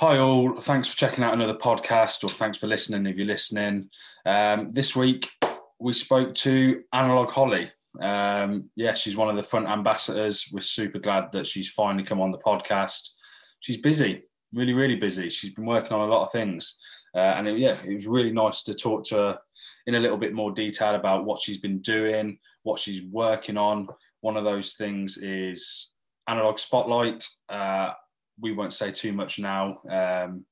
Hi, all. Thanks for checking out another podcast, or thanks for listening if you're listening. Um, this week, we spoke to Analog Holly. Um, yeah, she's one of the front ambassadors. We're super glad that she's finally come on the podcast. She's busy, really, really busy. She's been working on a lot of things. Uh, and it, yeah, it was really nice to talk to her in a little bit more detail about what she's been doing, what she's working on. One of those things is Analog Spotlight. Uh, we won't say too much now because um,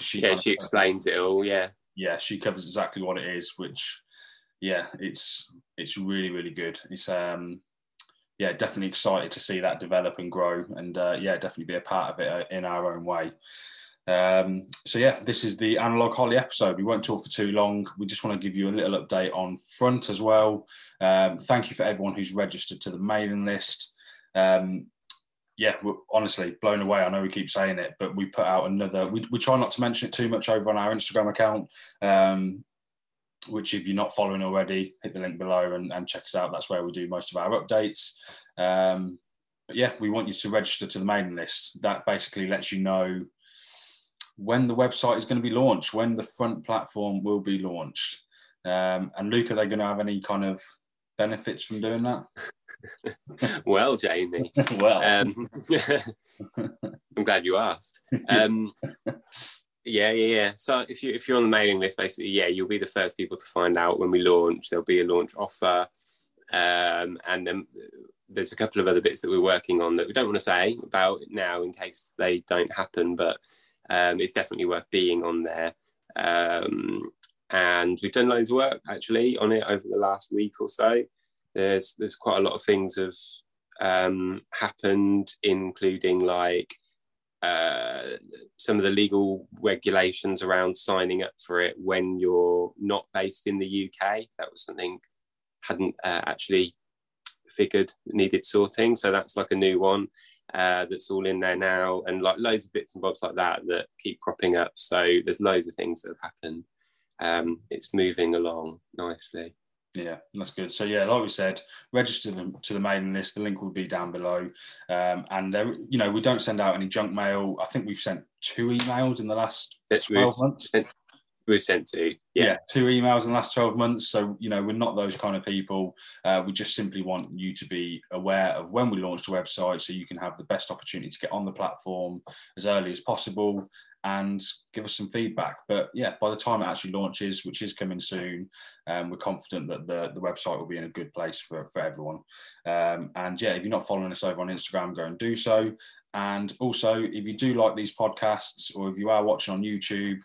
she yeah she explains it all. Yeah, yeah, she covers exactly what it is, which yeah, it's it's really really good. It's um yeah, definitely excited to see that develop and grow, and uh, yeah, definitely be a part of it uh, in our own way. Um, so yeah, this is the Analog Holly episode. We won't talk for too long. We just want to give you a little update on front as well. Um, thank you for everyone who's registered to the mailing list. Um, yeah, we're honestly blown away. I know we keep saying it, but we put out another. We, we try not to mention it too much over on our Instagram account. Um, which, if you're not following already, hit the link below and, and check us out. That's where we do most of our updates. Um, but yeah, we want you to register to the mailing list. That basically lets you know when the website is going to be launched, when the front platform will be launched. Um, and Luke, are they going to have any kind of benefits from doing that? well, Jamie. well, um, I'm glad you asked. Um, yeah, yeah, yeah. So if you if you're on the mailing list, basically, yeah, you'll be the first people to find out when we launch. There'll be a launch offer, um, and then there's a couple of other bits that we're working on that we don't want to say about now in case they don't happen, but um, it's definitely worth being on there. Um, and we've done loads of work actually on it over the last week or so. There's there's quite a lot of things have um, happened, including like uh, some of the legal regulations around signing up for it when you're not based in the UK. That was something hadn't uh, actually figured needed sorting. So that's like a new one uh, that's all in there now, and like loads of bits and bobs like that that keep cropping up. So there's loads of things that have happened. Um, it's moving along nicely. Yeah, that's good. So yeah, like we said, register them to the mailing list. The link will be down below. Um, and there, you know, we don't send out any junk mail. I think we've sent two emails in the last twelve months. We've sent two. Yeah. yeah. two emails in the last 12 months. So, you know, we're not those kind of people. Uh, we just simply want you to be aware of when we launch the website so you can have the best opportunity to get on the platform as early as possible and give us some feedback. But yeah, by the time it actually launches, which is coming soon, um, we're confident that the, the website will be in a good place for, for everyone. Um, and yeah, if you're not following us over on Instagram, go and do so. And also, if you do like these podcasts or if you are watching on YouTube,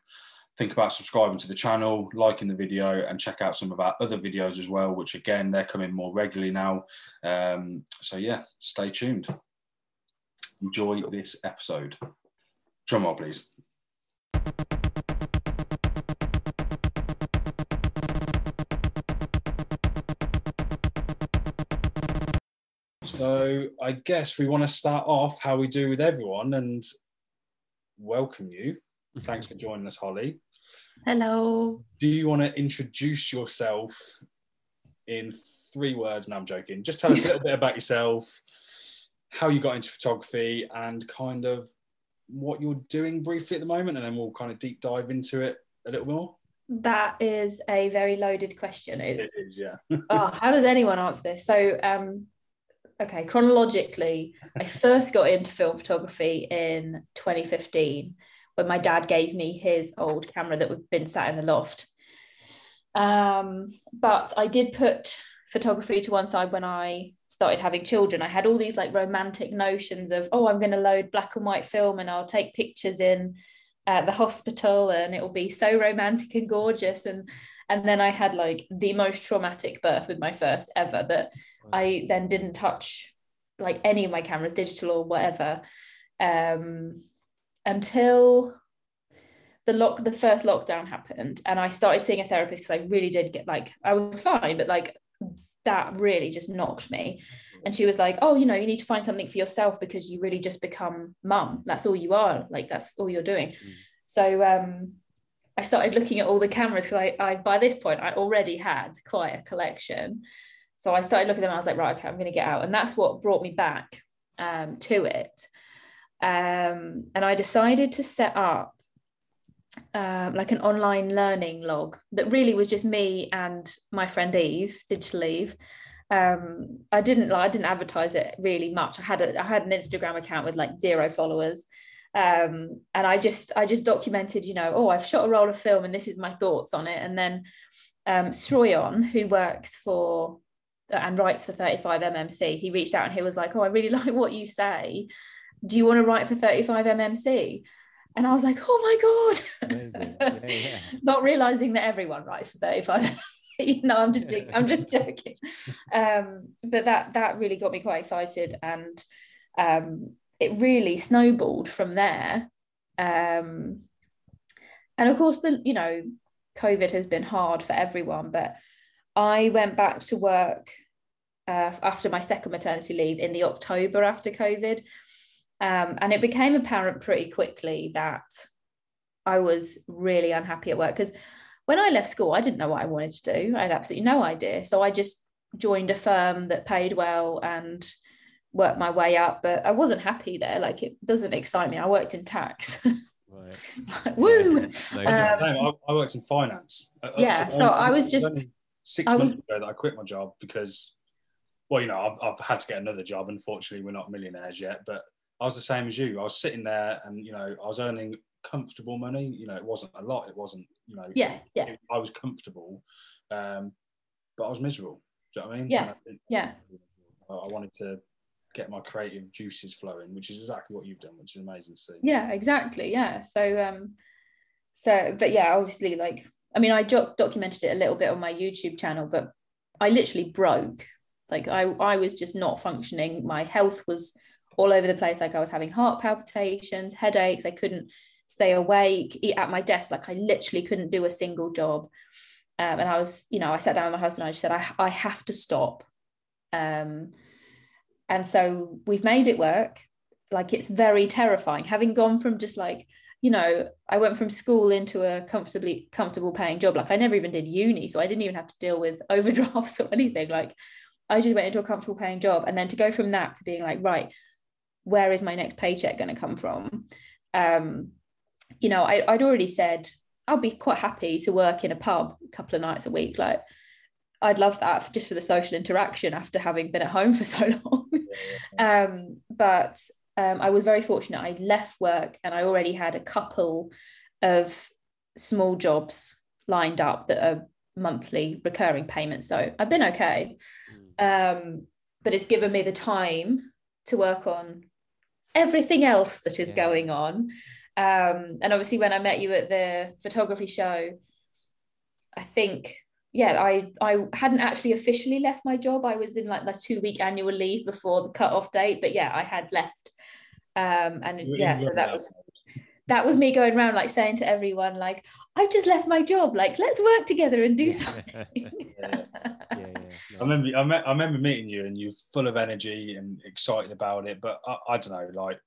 think about subscribing to the channel, liking the video, and check out some of our other videos as well, which again, they're coming more regularly now. Um, so yeah, stay tuned. Enjoy this episode. Drum roll, please. So I guess we want to start off how we do with everyone and welcome you. Thanks for joining us, Holly. Hello. Do you want to introduce yourself in three words? No, I'm joking. Just tell us a little bit about yourself, how you got into photography, and kind of what you're doing briefly at the moment, and then we'll kind of deep dive into it a little more. That is a very loaded question. Is, it is, yeah. oh, how does anyone answer this? So, um, okay, chronologically, I first got into film photography in 2015 when my dad gave me his old camera that we've been sat in the loft. Um, but I did put photography to one side when I started having children. I had all these like romantic notions of, oh, I'm going to load black and white film and I'll take pictures in uh, the hospital and it will be so romantic and gorgeous. And and then I had like the most traumatic birth with my first ever that I then didn't touch like any of my cameras, digital or whatever, um, until the lock the first lockdown happened and I started seeing a therapist because I really did get like I was fine, but like that really just knocked me. And she was like, Oh, you know, you need to find something for yourself because you really just become mum. That's all you are. Like, that's all you're doing. Mm. So, um, I started looking at all the cameras because I, I, by this point, I already had quite a collection. So I started looking at them. I was like, right, okay, I'm going to get out. And that's what brought me back um, to it. Um, and I decided to set up um, like an online learning log that really was just me and my friend Eve, Digital Eve. Um, I didn't like I didn't advertise it really much. I had a, I had an Instagram account with like zero followers. Um, and I just I just documented, you know, oh, I've shot a roll of film and this is my thoughts on it. And then um, Sroyon, who works for and writes for 35mmc, he reached out and he was like, oh, I really like what you say. Do you want to write for 35mmc? And I was like, oh my god, yeah, yeah. not realizing that everyone writes for 35. you know, I'm just I'm just joking. Um, but that that really got me quite excited, and um, it really snowballed from there. Um, and of course, the you know, COVID has been hard for everyone, but I went back to work uh, after my second maternity leave in the October after COVID. Um, and it became apparent pretty quickly that I was really unhappy at work because when I left school, I didn't know what I wanted to do. I had absolutely no idea. So I just joined a firm that paid well and worked my way up, but I wasn't happy there. Like it doesn't excite me. I worked in tax. Right. Woo! Um, I, I, worked in finance. Yeah, so I was just six was, months ago that I quit my job because, well, you know, I've, I've had to get another job. Unfortunately, we're not millionaires yet, but I was the same as you. I was sitting there and, you know, I was earning comfortable money. You know, it wasn't a lot. It wasn't, you know, yeah, yeah. It, I was comfortable, um, but I was miserable. Do you know what I mean? Yeah, I, yeah. I, I wanted to get my creative juices flowing, which is exactly what you've done, which is amazing to see. Yeah, exactly. Yeah. So, um, so, but yeah, obviously, like, I mean, I documented it a little bit on my YouTube channel, but I literally broke. Like, I, I was just not functioning. My health was all over the place. Like I was having heart palpitations, headaches. I couldn't stay awake, eat at my desk. Like I literally couldn't do a single job. Um, and I was, you know, I sat down with my husband. I just said, I, I have to stop. Um, and so we've made it work. Like it's very terrifying. Having gone from just like, you know, I went from school into a comfortably comfortable paying job. Like I never even did uni, so I didn't even have to deal with overdrafts or anything. Like I just went into a comfortable paying job, and then to go from that to being like, right, where is my next paycheck going to come from? Um, you know, I, I'd already said I'll be quite happy to work in a pub a couple of nights a week. Like, I'd love that just for the social interaction after having been at home for so long. um, but um, I was very fortunate. I left work and I already had a couple of small jobs lined up that are monthly recurring payments. So I've been okay. Mm. Um, but it's given me the time to work on everything else that is yeah. going on. Um, and obviously, when I met you at the photography show, I think yeah, I I hadn't actually officially left my job. I was in like my two week annual leave before the cut off date, but yeah, I had left. Um, and yeah, so that was that was me going around like saying to everyone like I've just left my job, like let's work together and do something. yeah. Yeah, yeah, I remember I, I remember meeting you and you're full of energy and excited about it, but I, I don't know, like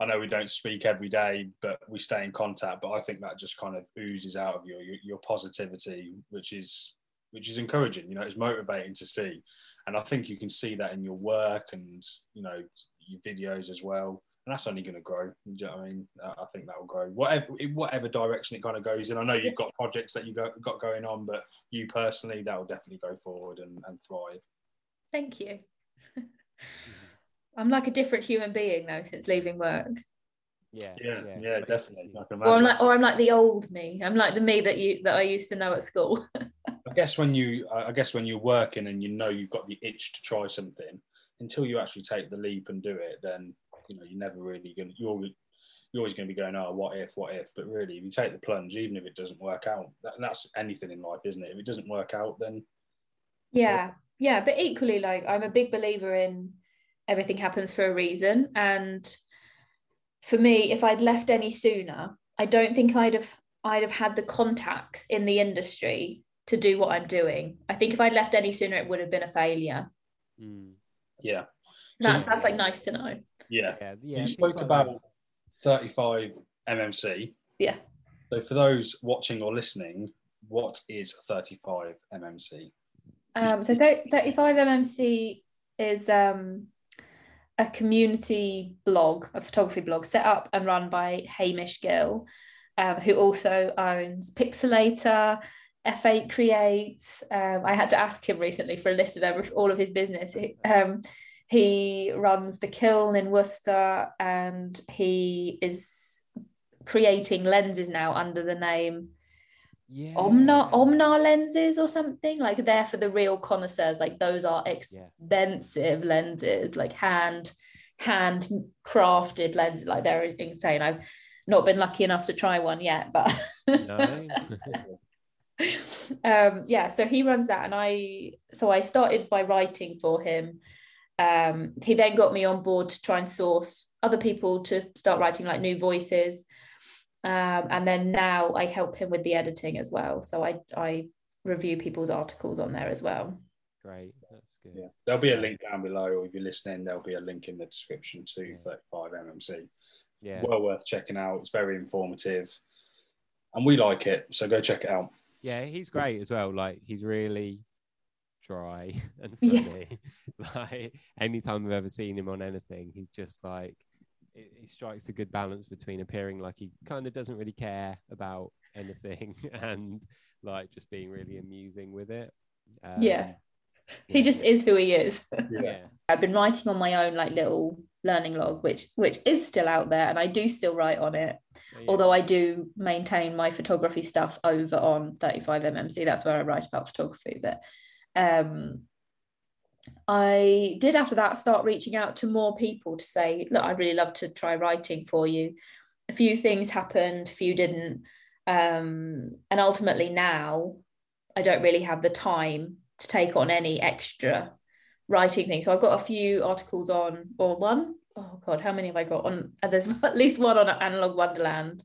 I know we don't speak every day, but we stay in contact. But I think that just kind of oozes out of you, your, your positivity, which is which is encouraging. You know, it's motivating to see, and I think you can see that in your work and you know your videos as well. And that's only going to grow. You know I mean? Uh, I think that will grow, whatever whatever direction it kind of goes in. I know you've got projects that you got, got going on, but you personally, that will definitely go forward and, and thrive. Thank you. I'm like a different human being though since leaving work. Yeah, yeah, yeah, yeah definitely. Or I'm like, or I'm like the old me. I'm like the me that you that I used to know at school. I guess when you, I guess when you're working and you know you've got the itch to try something, until you actually take the leap and do it, then you know you're never really going. You're you're always going to be going, oh, what if, what if? But really, if you take the plunge, even if it doesn't work out, that, that's anything in life, isn't it? If it doesn't work out, then yeah, yeah. But equally, like I'm a big believer in everything happens for a reason. And for me, if I'd left any sooner, I don't think I'd have I'd have had the contacts in the industry to do what I'm doing. I think if I'd left any sooner, it would have been a failure. Mm. Yeah. So that's that's like nice to know. Yeah. yeah, yeah you spoke about 35 MMC. Yeah. So for those watching or listening, what is 35 MMC? Um, so 35 MMC is um, a community blog, a photography blog, set up and run by Hamish Gill, um, who also owns Pixl-latr, F8 Creates. Um, I had to ask him recently for a list of every, all of his business. He runs the kiln in Worcester and he is creating lenses now under the name yeah, Omna Omna lenses or something like they're for the real connoisseurs like those are expensive yeah. lenses like hand hand crafted lenses like they're insane. I've not been lucky enough to try one yet but um yeah so he runs that and I so I started by writing for him um he then got me on board to try and source other people to start writing like new voices um, and then now I help him with the editing as well. So I I review people's articles on there as well. Great, that's good. Yeah, there'll be a link down below, or if you're listening, there'll be a link in the description to yeah. 35 MMC. Yeah, well worth checking out. It's very informative, and we like it. So go check it out. Yeah, he's great as well. Like he's really dry and funny. Yeah. like anytime I've ever seen him on anything, he's just like it, it strikes a good balance between appearing like he kind of doesn't really care about anything and like just being really amusing with it. Um, yeah. He just is who he is. yeah. I've been writing on my own like little learning log, which which is still out there, and I do still write on it. Oh, yeah. Although I do maintain my photography stuff over on 35mmc. That's where I write about photography. But um, I did after that start reaching out to more people to say, look, I'd really love to try writing for you. A few things happened, a few didn't. Um, and ultimately now I don't really have the time to take on any extra writing things. So I've got a few articles on, or one, oh God, how many have I got on? There's at least one on Analog Wonderland.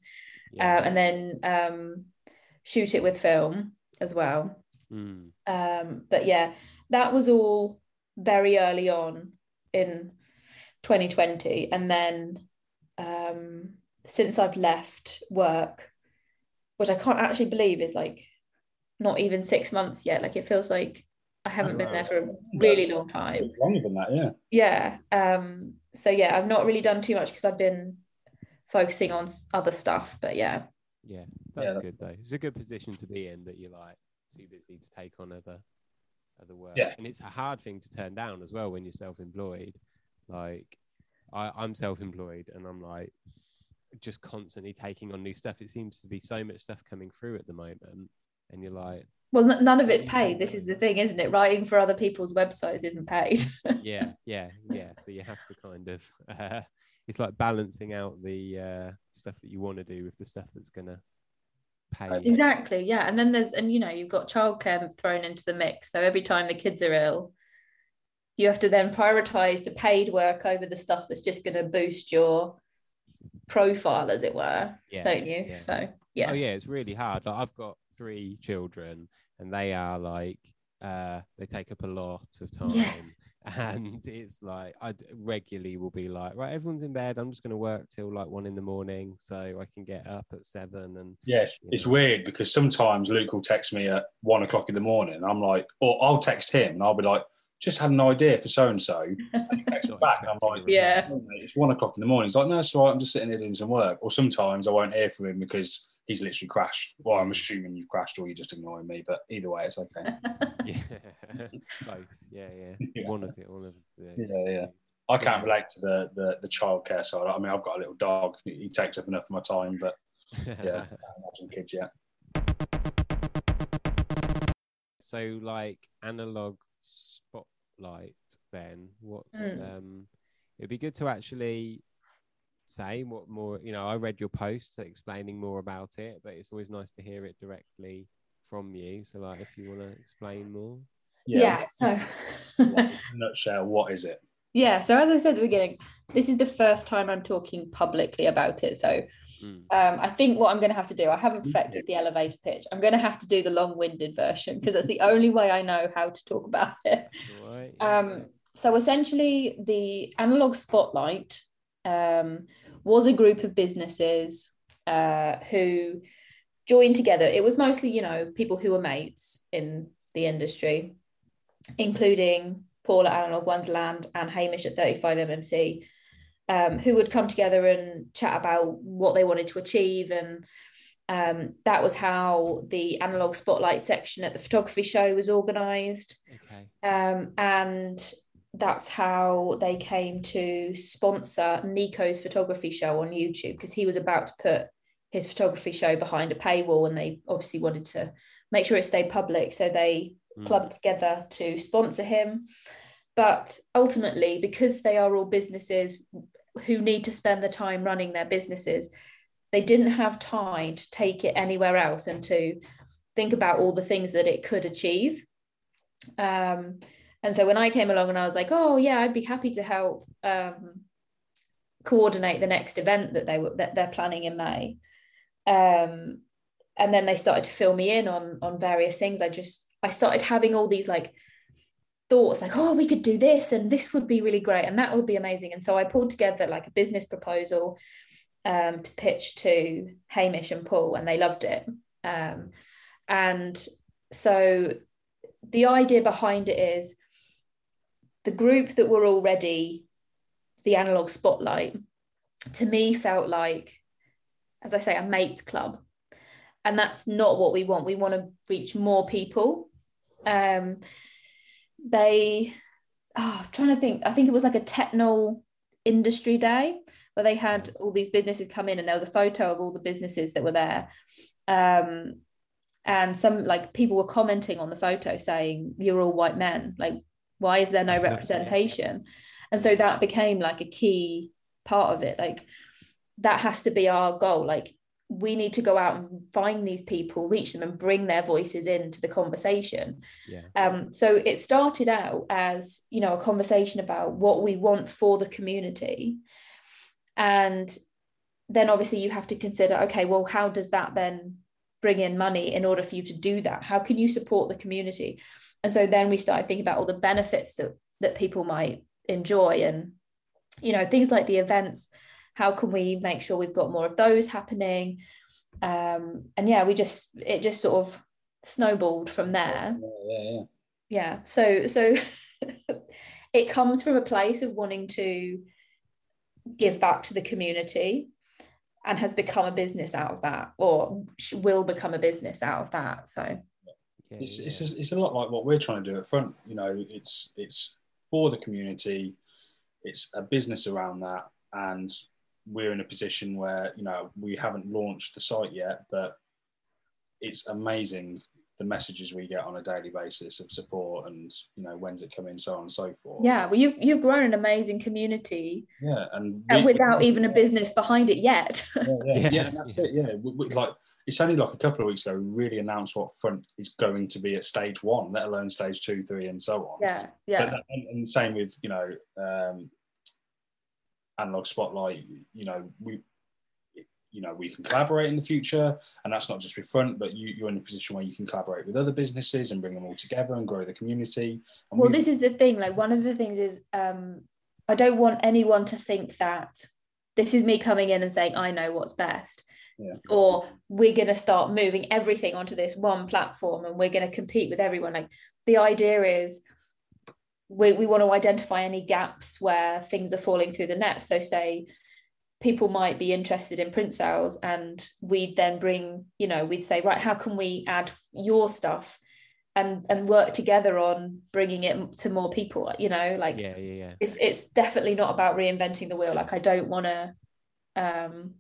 Yeah. Uh, and then um, shoot it with film as well. Mm. Um, but yeah, that was all very early on in 2020 and then um, since I've left work which I can't actually believe is like not even six months yet like it feels like I haven't been there for a really long time. longer than that yeah. Yeah um so yeah I've not really done too much because I've been focusing on other stuff but yeah. Yeah that's yeah. good though. It's a good position to be in that you're like too busy to take on other the work. Yeah. And it's a hard thing to turn down as well when you're self-employed. Like I, I'm self-employed and I'm like just constantly taking on new stuff. It seems to be so much stuff coming through at the moment. And you're like, well, none of it's paid. This is the thing, isn't it? Writing for other people's websites isn't paid. yeah, yeah, yeah. So you have to kind of, uh, it's like balancing out the uh, stuff that you want to do with the stuff that's going to pay. Exactly. Yeah. And then there's, and you know, you've got childcare thrown into the mix. So every time the kids are ill, you have to then prioritize the paid work over the stuff that's just going to boost your profile, as it were, yeah, don't you? Yeah. So, yeah. Oh, yeah. It's really hard. Like, I've got three children and they are like, uh, they take up a lot of time. Yeah and it's like I regularly will be like, right, everyone's in bed. I'm just going to work till like one in the morning, so I can get up at seven. And yes, it's know. weird because sometimes Luke will text me at one o'clock in the morning. I'm like, or I'll text him and I'll be like, just had an idea for so and so. back, I'm like, yeah, it's one o'clock in the morning. He's like, no, it's all right. I'm just sitting here doing some work. Or sometimes I won't hear from him because he's literally crashed. Well, I'm assuming you've crashed or you're just ignoring me, but either way, it's okay. yeah, both. Yeah, yeah, yeah. One of it, all of it. Yeah, yeah. I can't relate to the the, the childcare side. I mean, I've got a little dog. He takes up enough of my time, but yeah, I imagine kids yet. So, like analog spotlight, then what's mm. um? It'd be good to actually say what more you know i read your posts explaining more about it but it's always nice to hear it directly from you. So like if you want to explain more. Yeah, yeah so nutshell what is it? Yeah so as i said at the beginning this is the first time i'm talking publicly about it. So mm. um, i think what i'm going to have to do i haven't perfected the elevator pitch. I'm going to have to do the long-winded version because that's the only way i know how to talk about it. Right. um, so essentially the analog spotlight um, was a group of businesses uh, who joined together. It was mostly, you know, people who were mates in the industry, including Paul at Analog Wonderland and Hamish at 35mmc, um, who would come together and chat about what they wanted to achieve. And um, that was how the Analog Spotlight section at the photography show was organised. Okay. Um, and that's how they came to sponsor Nico's photography show on YouTube because he was about to put his photography show behind a paywall and they obviously wanted to make sure it stayed public. So they mm. clubbed together to sponsor him. But ultimately, because they are all businesses who need to spend the time running their businesses, they didn't have time to take it anywhere else and to think about all the things that it could achieve. Um, and so when I came along and I was like, oh yeah, I'd be happy to help um, coordinate the next event that they were that they're planning in May. Um, and then they started to fill me in on on various things. I just I started having all these like thoughts like, oh, we could do this and this would be really great and that would be amazing. And so I pulled together like a business proposal um, to pitch to Hamish and Paul, and they loved it. Um, and so the idea behind it is the group that were already the analog spotlight to me felt like as i say a mates club. And that's not what we want. We want to reach more people. Um they oh, i'm trying to think. I think it was like a techno industry day where they had all these businesses come in and there was a photo of all the businesses that were there. Um and some like people were commenting on the photo saying you're all white men. Like why is there no representation? And so that became like a key part of it. Like that has to be our goal. Like we need to go out and find these people reach them and bring their voices into the conversation. Yeah. um, so it started out as you know a conversation about what we want for the community. And then obviously you have to consider okay well how does that then bring in money in order for you to do that? How can you support the community and so then we started thinking about all the benefits that that people might enjoy and you know things like the events how can we make sure we've got more of those happening? Um and yeah we just it just sort of snowballed from there. Yeah yeah, yeah. so so it comes from a place of wanting to give back to the community and has become a business out of that or will become a business out of that so it's, yeah. it's, it's a lot like what we're trying to do at front you know it's it's for the community it's a business around that and we're in a position where you know we haven't launched the site yet but it's amazing the messages we get on a daily basis of support and you know when's it coming so on and so forth. Yeah well you've, you've grown an amazing community. Yeah and we, without even a business behind it yet. Yeah yeah, yeah. yeah. that's it yeah. We, we, like it's only like a couple of weeks ago we really announced what front is going to be at stage one let alone stage two three and so on. Yeah yeah. But, and, and same with you know um analog spotlight you know we you know we can collaborate in the future. And that's not just with front but you, you're in a position where you can collaborate with other businesses and bring them all together and grow the community. And well this is the thing like one of the things is um i don't want anyone to think that this is me coming in and saying i know what's best. Yeah. or we're going to start moving everything onto this one platform and we're going to compete with everyone. Like the idea is we, we want to identify any gaps where things are falling through the net. So say people might be interested in print sales and we'd then bring you know we'd say right how can we add your stuff and and work together on bringing it to more people? You know like yeah yeah yeah. it's it's definitely not about reinventing the wheel. Like i don't want to um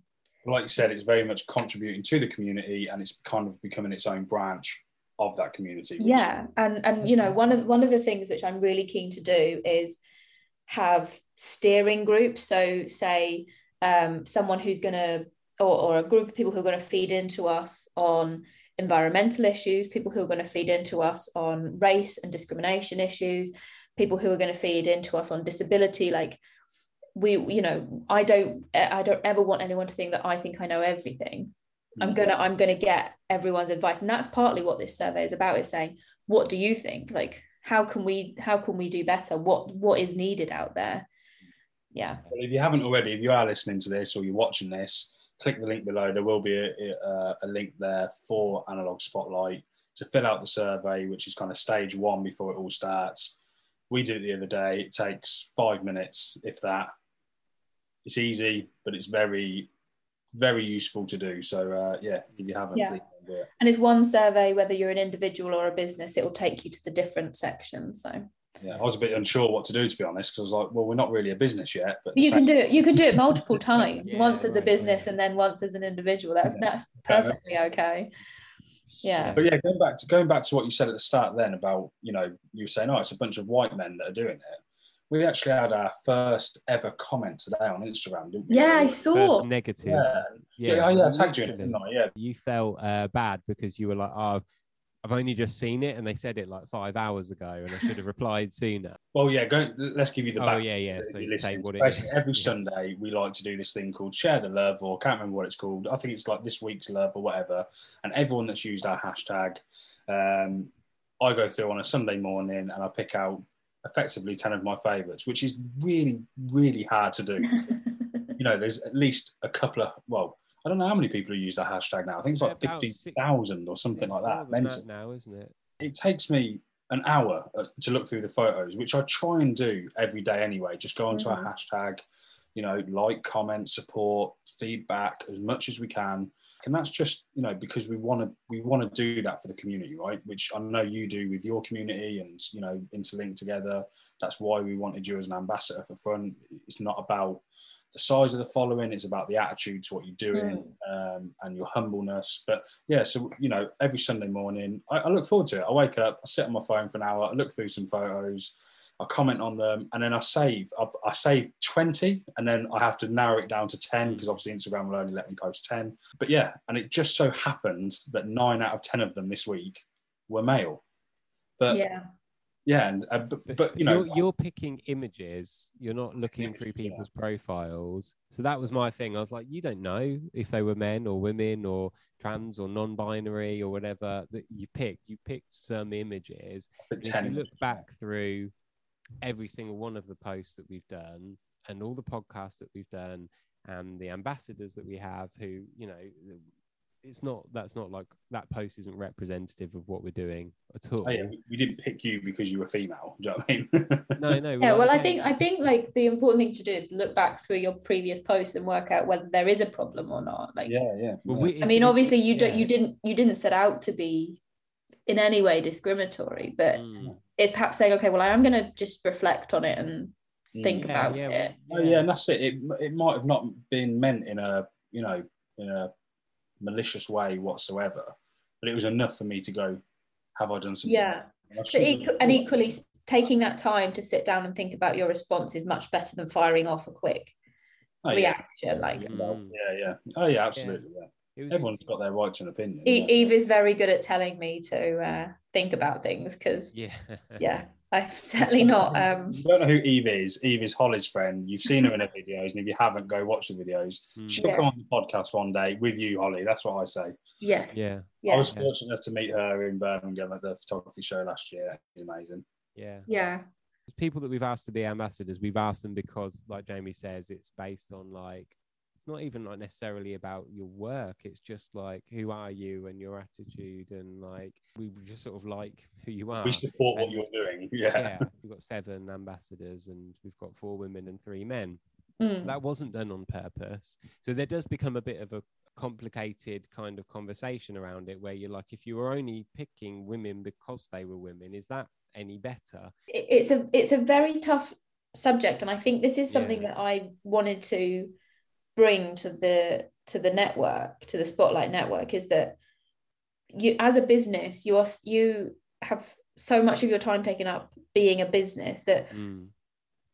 like you said it's very much contributing to the community and it's kind of becoming its own branch of that community yeah and and you know one of one of the things which i'm really keen to do is have steering groups. So say um, someone who's going to, or, or a group of people who are going to feed into us on environmental issues, people who are going to feed into us on race and discrimination issues, people who are going to feed into us on disability. Like we, you know, I don't, I don't ever want anyone to think that I think I know everything. I'm mm-hmm. gonna, I'm gonna get everyone's advice, and that's partly what this survey is about. Is saying, what do you think? Like, how can we, how can we do better? What, what is needed out there? Yeah. If you haven't already, if you are listening to this or you're watching this, click the link below. There will be a, a, a link there for Analog Spotlight to fill out the survey, which is kind of stage one before it all starts. We did it the other day. It takes five minutes, if that. It's easy, but it's very, very useful to do. So uh, yeah, if you haven't, Yeah. it. And it's one survey, whether you're an individual or a business, it will take you to the different sections. So Yeah, I was a bit unsure what to do to be honest, because I was like, well, we're not really a business yet, but you can do it. You can do it multiple times. Yeah, once as a right, business yeah. and then once as an individual. That's Yeah. that's perfectly okay. Yeah. But yeah, going back to going back to what you said at the start, then about you know you were saying, oh, it's a bunch of white men that are doing it. We actually had our first ever comment today on Instagram, didn't we? Yeah, I First saw. negative. Yeah, yeah, yeah. I tagged you in it, didn't I? Yeah, You felt uh, bad because you were like, oh, I've only just seen it and they said it like five hours ago and I should have replied sooner. Well, yeah. Go. Let's give you the. Oh, yeah, yeah, so you say what it Basically, is. every Yeah. Sunday we like to do this thing called share the love, or I can't remember what it's called. I think it's like this week's love or whatever. And everyone that's used our hashtag, um, I go through on a Sunday morning and I pick out effectively ten of my favourites, which is really, really hard to do. you know, there's at least a couple of well. I don't know how many people who use that hashtag now. I think it's like six- thousand or something like that. Mental now, isn't it? it takes me an hour uh, to look through the photos, which I try and do every day anyway. Just go onto our hashtag, you know, like, comment, support, feedback as much as we can, and that's just you know because we want to we want to do that for the community, right? Which I know you do with your community and you know interlink together. That's why we wanted you as an ambassador for fun. It's not about the size of the following; it's about the attitude to what you're doing um, and your humbleness. But yeah, so you know, every Sunday morning, I, I look forward to it. I wake up, I sit on my phone for an hour, I look through some photos, I comment on them, and then I save. I, I save twenty, and then I have to narrow it down to ten because obviously Instagram will only let me post ten. But yeah, and it just so happened that nine out of ten of them this week were male. But yeah, yeah. and uh, but, but you know, you're, you're picking images. You're not looking through Yeah. people's profiles. So that was my thing. I was like, you don't know if they were men or women or trans or non-binary or whatever that you picked. You picked some images. but if 10 you look back through every single one of the posts that we've done and all the podcasts that we've done and the ambassadors that we have who you know it's not that's not like that post isn't representative of what we're doing at all Oh, yeah, we- we didn't pick you because you were female. Do you know what I mean? no no Yeah, well, I okay. think I think like the important thing to do is look back through your previous posts and work out whether there is a problem or not. Like, yeah, yeah. Well, yeah. we- I mean, obviously you don't you didn't you didn't set out to be in any way discriminatory, but Mm. it's perhaps saying, okay, well, I am going to just reflect on it and think Mm. Yeah, about yeah, it. Oh yeah, and that's it. it. It might have not been meant in a you know in a malicious way whatsoever, but it was enough for me to go. Have I done something? Yeah. wrong? And I But shouldn't equ- and equally, taking that time to sit down and think about your response is much better than firing off a quick Oh, yeah. reaction. Like Mm. yeah, yeah. Oh yeah, absolutely. Yeah. It was Everyone's got their right to an opinion. E- Eve is very good at telling me to uh, think about things because yeah yeah, I'm certainly not. Um, You don't know who Eve is. Eve is Holly's friend. You've seen her in her videos, and if you haven't, go watch the videos. Mm. She'll Yeah. come on the podcast one day with you, Holly. That's what I say. yes. yeah yeah. I Yeah. was fortunate enough to meet her in Birmingham at the photography show last year. It amazing. yeah Yeah. people that we've asked to be ambassadors, we've asked them because, like Jamie says, it's based on like it's not even like necessarily about your work. It's just like who are you and your attitude, and like we just sort of like who you are. We support what you're doing. Yeah. yeah, we've got seven ambassadors and we've got four women and three men. Mm. That wasn't done on purpose. So there does become a bit of a complicated kind of conversation around it where you're like, if you were only picking women because they were women, is that any better? It's a it's a very tough subject, and I think this is something Yeah. that I wanted to bring to the to the network to the Spotlight network is that you as a business you are you have so much of your time taken up being a business that Mm.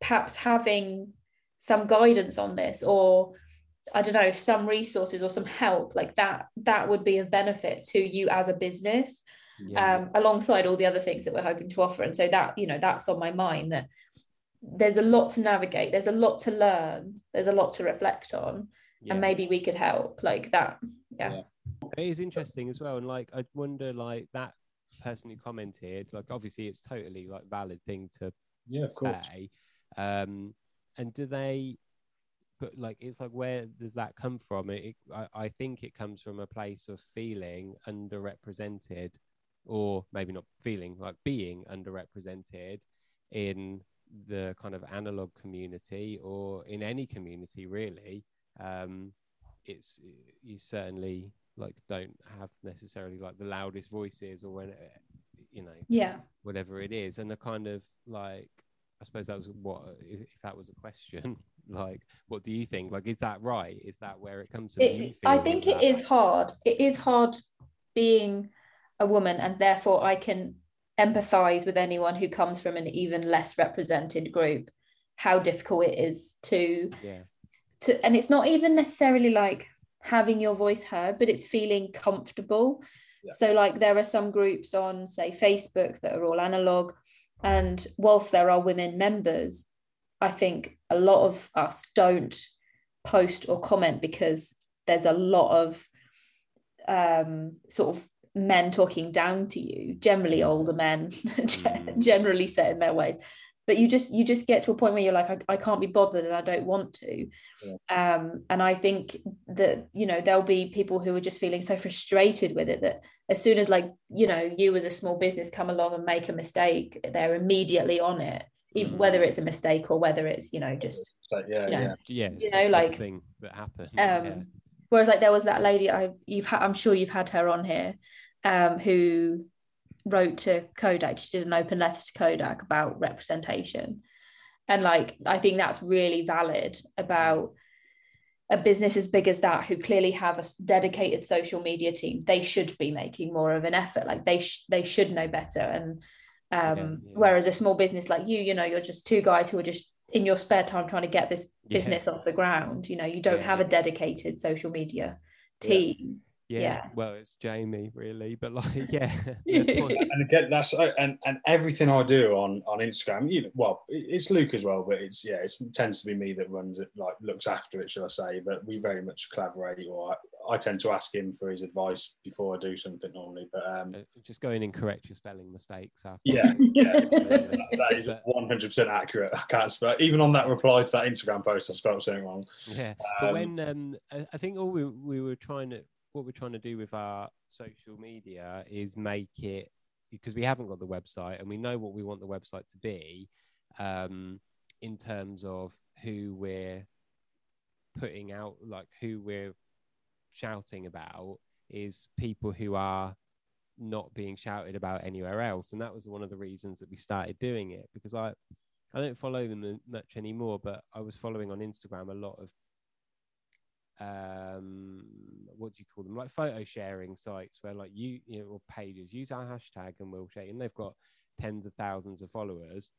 perhaps having some guidance on this or i don't know some resources or some help like that that would be of benefit to you as a business Yeah. um, alongside all the other things that we're hoping to offer and so that you know that's on my mind that there's a lot to navigate there's a lot to learn there's a lot to reflect on yeah. and maybe we could help like that yeah, Yeah. it is interesting as well and like i wonder like that person who commented like obviously it's totally like valid thing to Yeah, of course. say um and do they but like it's like where does that come from it, it I, I think it comes from a place of feeling underrepresented or maybe not feeling like being underrepresented in the kind of analog community or in any community really um it's you certainly like don't have necessarily like the loudest voices or when you know yeah. whatever it is. And the kind of like i suppose that was what if, if that was a question like what do you think? Like is that right? Is that where it comes from? It, i think it is hard. It is hard being a woman and therefore i can empathize with anyone who comes from an even less represented group how difficult it is to yeah to and it's not even necessarily like having your voice heard but it's feeling comfortable yeah. so like there are some groups on say facebook that are all analog and whilst there are women members i think a lot of us don't post or comment because there's a lot of um, sort of men talking down to you generally older men mm. generally set in their ways but you just you just get to a point where you're like I, I can't be bothered and I don't want to yeah. um and I think that you know there'll be people who are just feeling so frustrated with it that as soon as like you know you as a small business come along and make a mistake they're immediately on it even mm. whether it's a mistake or whether it's you know just but yeah you know, yeah you know like thing that happened um yeah. whereas like there was that lady I you've had I'm sure you've had her on here um, who wrote to Kodak. She did an open letter to Kodak about representation. And like, I think that's really valid about a business as big as that who clearly have a dedicated social media team. They should be making more of an effort. Like they, sh- they should know better. And um, yeah, yeah. whereas a small business like you, you know, you're just two guys who are just in your spare time trying to get this business yeah. off the ground. You know, you don't have a dedicated social media team yeah, yeah, well it's jamie really but like yeah and again that's and and everything i do on on instagram you know well it's luke as well but it's yeah it tends to be me that runs it like looks after it shall i say but we very much collaborate or i, I tend to ask him for his advice before i do something normally but um uh, just go in and correct your spelling mistakes after. Yeah yeah that, that is 100% accurate. I can't spell even on that reply to that instagram post i spelled something wrong. Yeah but um, when um i think all we, we were trying to what we're trying to do with our social media is make it because we haven't got the website and we know what we want the website to be um, in terms of who we're putting out, like who we're shouting about, is people who are not being shouted about anywhere else. And that was one of the reasons that we started doing it because I, I don't follow them much anymore, but I was following on Instagram a lot of um what do you call them? Like photo sharing sites where like you you know or pages use our hashtag and we'll share and they've got tens of thousands of followers.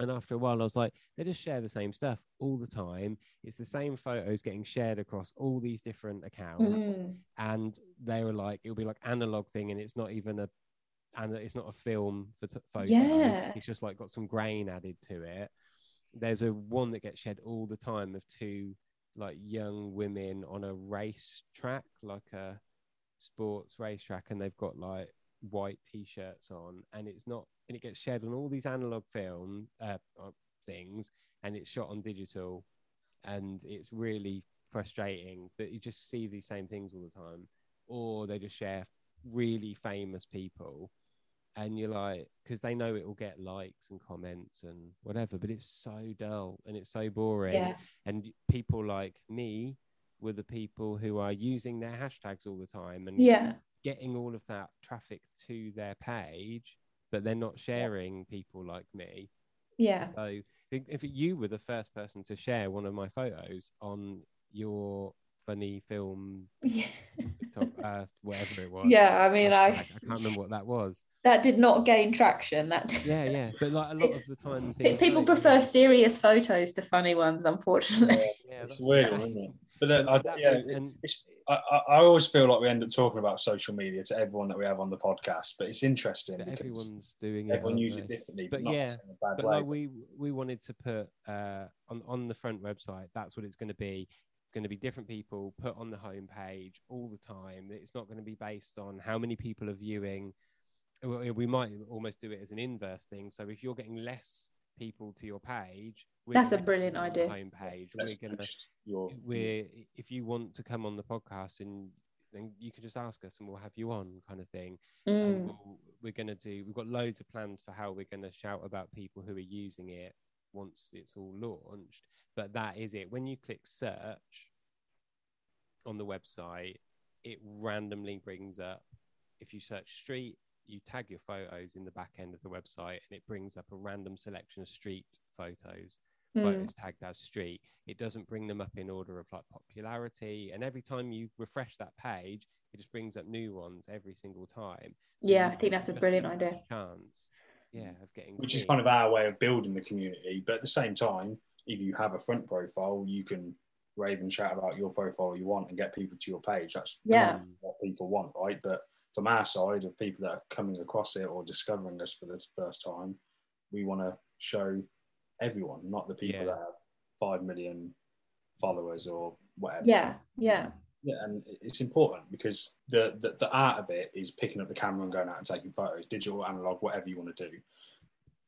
And after a while i was like they just share the same stuff all the time. It's the same photos getting shared across all these different accounts. Mm. and they were like it'll be like analog thing and it's not even a and it's not a film for t- photo. Yeah. it's just like got some grain added to it. There's a one that gets shared all the time of two like young women on a race track, like a sports racetrack, and they've got like white t-shirts on, and it's not, and it gets shared on all these analog film uh, uh, things, and it's shot on digital, and it's really frustrating that you just see these same things all the time, or they just share really famous people and you're like because they know it will get likes and comments and whatever but it's so dull and it's so boring yeah. and people like me were the people who are using their hashtags all the time and yeah getting all of that traffic to their page but they're not sharing yeah. people like me yeah so if you were the first person to share one of my photos on your funny film yeah. TikTok, uh, whatever it was. Yeah, I mean, I, I can't remember what that was. That did not gain traction. That yeah, yeah, but like a lot of the time, people prefer serious photos to funny ones. Unfortunately, yeah, yeah that's weird, isn't it? But then, I, yeah, was, and, I, I, always feel like we end up talking about social media to everyone that we have on the podcast, but it's interesting because everyone's doing it. Everyone uses it differently, but, but yeah, but way. like we we wanted to put uh, on on the front website. That's what it's going to be going to be different people put on the homepage all the time. It's not going to be based on how many people are viewing. We might almost do it as an inverse thing. So if you're getting less people to your page, that's a brilliant idea. Homepage, we're going to. We're if you want to come on the podcast and then you can just ask us and we'll have you on, kind of thing. Mm. We'll, we're going to do. We've got loads of plans for how we're going to shout about people who are using it once it's all launched. But that is it. When you click search on the website, it randomly brings up. If you search street, you tag your photos in the back end of the website, and it brings up a random selection of street photos Mm. photos tagged as street. It doesn't bring them up in order of like popularity. And every time you refresh that page, it just brings up new ones every single time. Yeah, I think that's a brilliant idea. Chance, yeah, of getting which is kind of our way of building the community. But at the same time, if you have a front profile, you can rave and chat about your profile you want and get people to your page. That's Yeah. what people want, right? But from our side of people that are coming across it or discovering us for the first time, we want to show everyone, not the people Yeah. that have five million followers or whatever. Yeah, yeah, Yeah, and it's important because the, the the art of it is picking up the camera and going out and taking photos, digital, analog, whatever you want to do.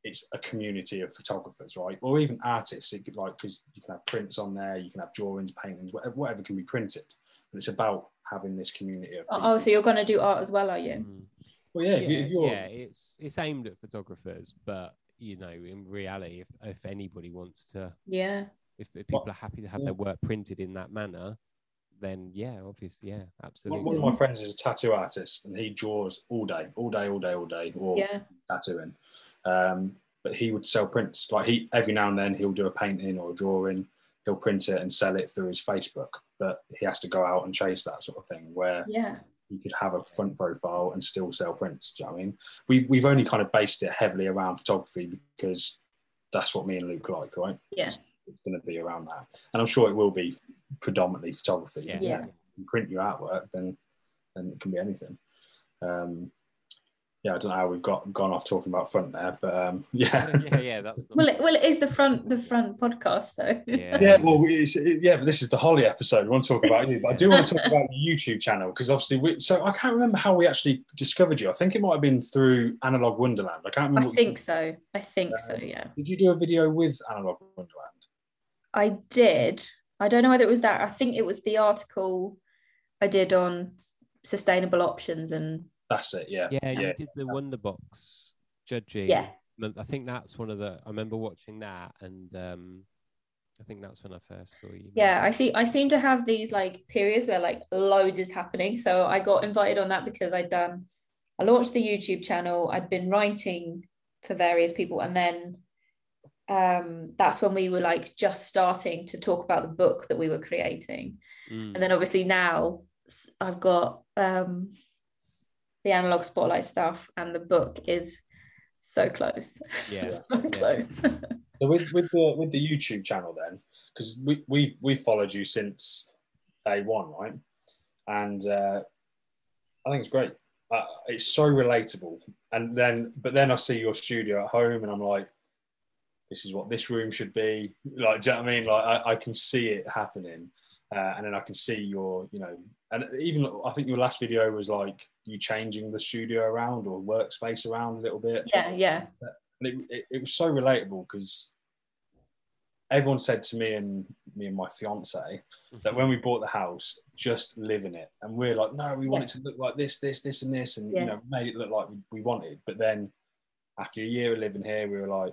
It's a community of photographers, right? Or even artists. It could like because you can have prints on there, you can have drawings, paintings, whatever, whatever can be printed. But it's about having this community of. Oh, oh, so you're going to do art as well, are you? Mm. well, yeah, if, you, yeah, if you're, yeah, it's it's aimed at photographers, but you know, in reality, if if anybody wants to, Yeah, if, if people are happy to have yeah. their work printed in that manner, then yeah, obviously, yeah, absolutely. one of my friends is a tattoo artist, and he draws all day, all day, all day, all day, or yeah, tattooing. Um, but he would sell prints. Like he every now and then he'll do a painting or a drawing. He'll print it and sell it through his Facebook. But he has to go out and chase that sort of thing where yeah, you could have a front profile and still sell prints. Do you know what I mean? We we've only kind of based it heavily around photography because that's what me and Luke like, right? yeah, It's going to be around that, and I'm sure it will be predominantly photography. Yeah. Yeah. If you print your artwork, then then it can be anything. Um, yeah, I don't know how we've got gone off talking about front there, but um, yeah. yeah, yeah, that's the Well, it, well, it is the front the front podcast, so yeah, Yeah, well, we, yeah, but this is the Holly episode. We want to talk about you, but I do want to talk about the YouTube channel because obviously, we, so I can't remember how we actually discovered you. I think it might have been through Analog Wonderland. I can't remember. I what- think so. I think so. Yeah, Did you do a video with Analog Wonderland? I did. I don't know whether it was that. I think it was the article I did on sustainable options and That's it. Yeah. yeah, you did the Wonderbox judging. Yeah. I think that's one of the. I remember watching that, and um, I think that's when I first saw you. yeah i see i seem to have these like periods where like loads is happening so i got invited on that because i'd done i launched the youtube channel i'd been writing for various people and then um that's when we were like just starting to talk about the book that we were creating Mm. and then obviously now I've got um the analog spotlight stuff and the book is so close Yeah, so yeah. close So with with the with the YouTube channel then, because we we we followed you since day one, right? And uh, I think it's great. Uh, it's so relatable. And then, but then I see your studio at home, and I'm like, this is what this room should be. Like, do you know what I mean? Like, I, I can see it happening, uh, and then I can see your, you know, and even I think your last video was like you changing the studio around or workspace around a little bit yeah yeah and it, it, it was so relatable because everyone said to me and me and my fiance that when we bought the house just live in it and we're like no we want Yeah. it to look like this this this and this and Yeah. you know made it look like we, we wanted but then after a year of living here we were like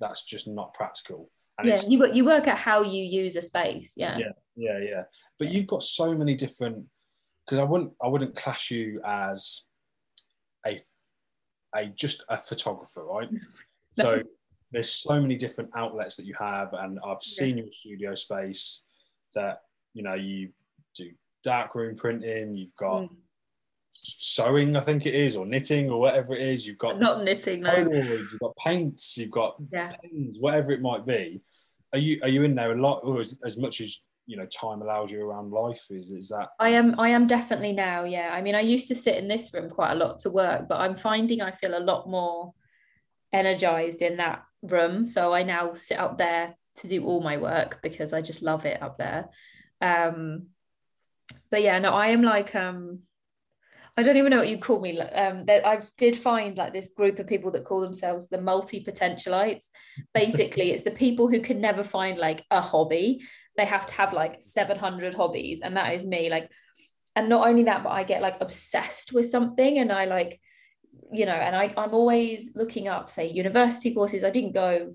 that's just not practical. And yeah you, you work at how you use a space yeah. Yeah. yeah yeah. But you've got so many different because i wouldn't i wouldn't class you as a a just a photographer right? So there's so many different outlets that you have and i've seen your studio space that you know you do darkroom printing you've got Mm. Sewing i think it is or knitting or whatever it is you've got not knitting no you've got paints you've got yeah pens, whatever it might be. Are you are you in there a lot, or as, as much as you know time allows you around life? Is is that? I am I am definitely now, yeah. I mean, I used to sit in this room quite a lot to work, but I'm finding I feel a lot more energized in that room. So I now sit up there to do all my work because I just love it up there. Um but yeah, no, I am like um I don't even know what you call me. Um, that I did find like this group of people that call themselves the multi potentialites. Basically, it's the people who can never find like a hobby. They have to have like 700 hobbies, and that is me. Like, and not only that, but I get like obsessed with something and I like, you know, and I, I'm always looking up, say, university courses. I didn't go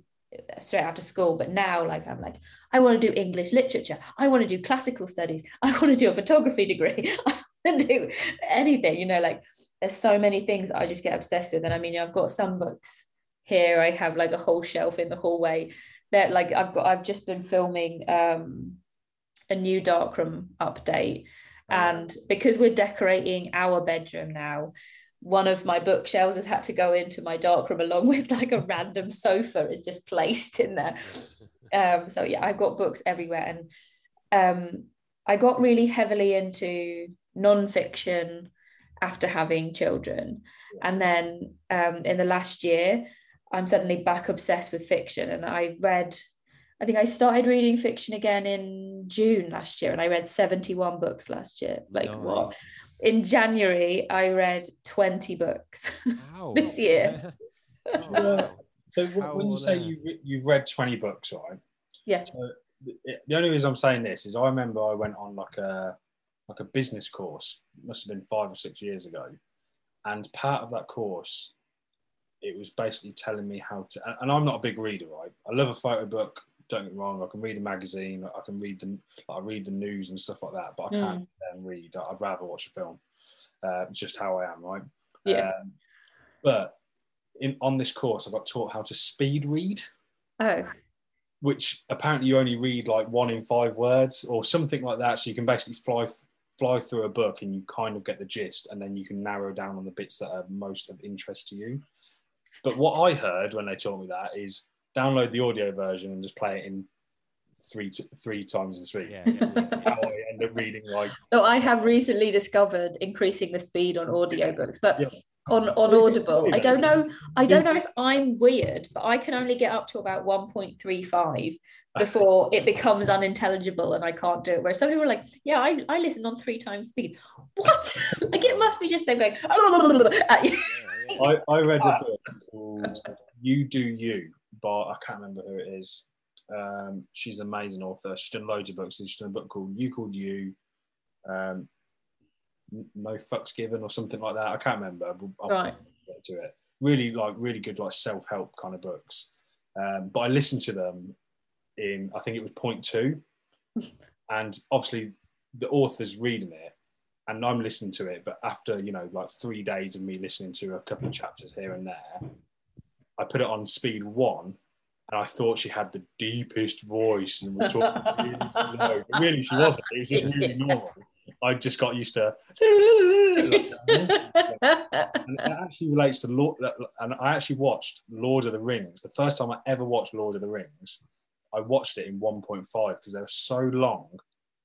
straight out after school, but now like I'm like, I want to do English literature, I want to do classical studies, I want to do a photography degree, do anything, you know, like there's so many things I just get obsessed with. And I mean, I've got some books here, I have like a whole shelf in the hallway that like I've got I've just been filming um a new darkroom update and because we're decorating our bedroom now, one of my bookshelves has had to go into my darkroom along with like a random sofa is just placed in there. Um, so yeah, I've got books everywhere. And um, I got really heavily into nonfiction after having children. And then um, in the last year, I'm suddenly back obsessed with fiction. And I read I think I started reading fiction again in June last year and I read 71 books last year. Like nice. what? In January, I read 20 books this year. oh, so when you say you you've read 20 books, right? Yeah. So the only reason I'm saying this is I remember I went on like a like a business course, must have been five or six years ago. And part of that course, it was basically telling me how to and I'm not a big reader, right? I love a photo book, don't get me wrong, I can read a magazine, I can read the, I read the news and stuff like that, but I can't mm. then read. I'd rather watch a film. Uh, it's just how I am, right? Yeah. Um, but in on this course, I got taught how to speed read. Oh. Which apparently you only read like one in five words or something like that, so you can basically fly fly through a book and you kind of get the gist, and then you can narrow down on the bits that are most of interest to you. But what I heard when they taught me that is download the audio version and just play it in three three times as speed. Yeah, yeah, yeah. How I end up reading like. So I have recently discovered increasing the speed on audiobooks, but. On, on Audible, I don't know. I don't know if I'm weird, but I can only get up to about 1.35 before it becomes unintelligible and I can't do it. Where some people are like, "Yeah, I, I listen on three times speed." What? like it must be just them going. I, I read a book called "You Do You" but I can't remember who it is. Um, she's an amazing author. She's done loads of books. She's done a book called You Called You, um, No Fucks Given or something like that. I can't remember. I'll right. To it. Really like really good like self help kind of books. Um, but I listened to them in I think it was point two, and obviously the author's reading it and I'm listening to it. But after you know like three days of me listening to a couple of chapters here and there, I put it on speed one, and I thought she had the deepest voice and was talking really slow. But really, she wasn't. It was just really normal. I just got used to. and it actually relates to Lord. And I actually watched Lord of the Rings. The first time I ever watched Lord of the Rings, I watched it in 1.5 because they were so long.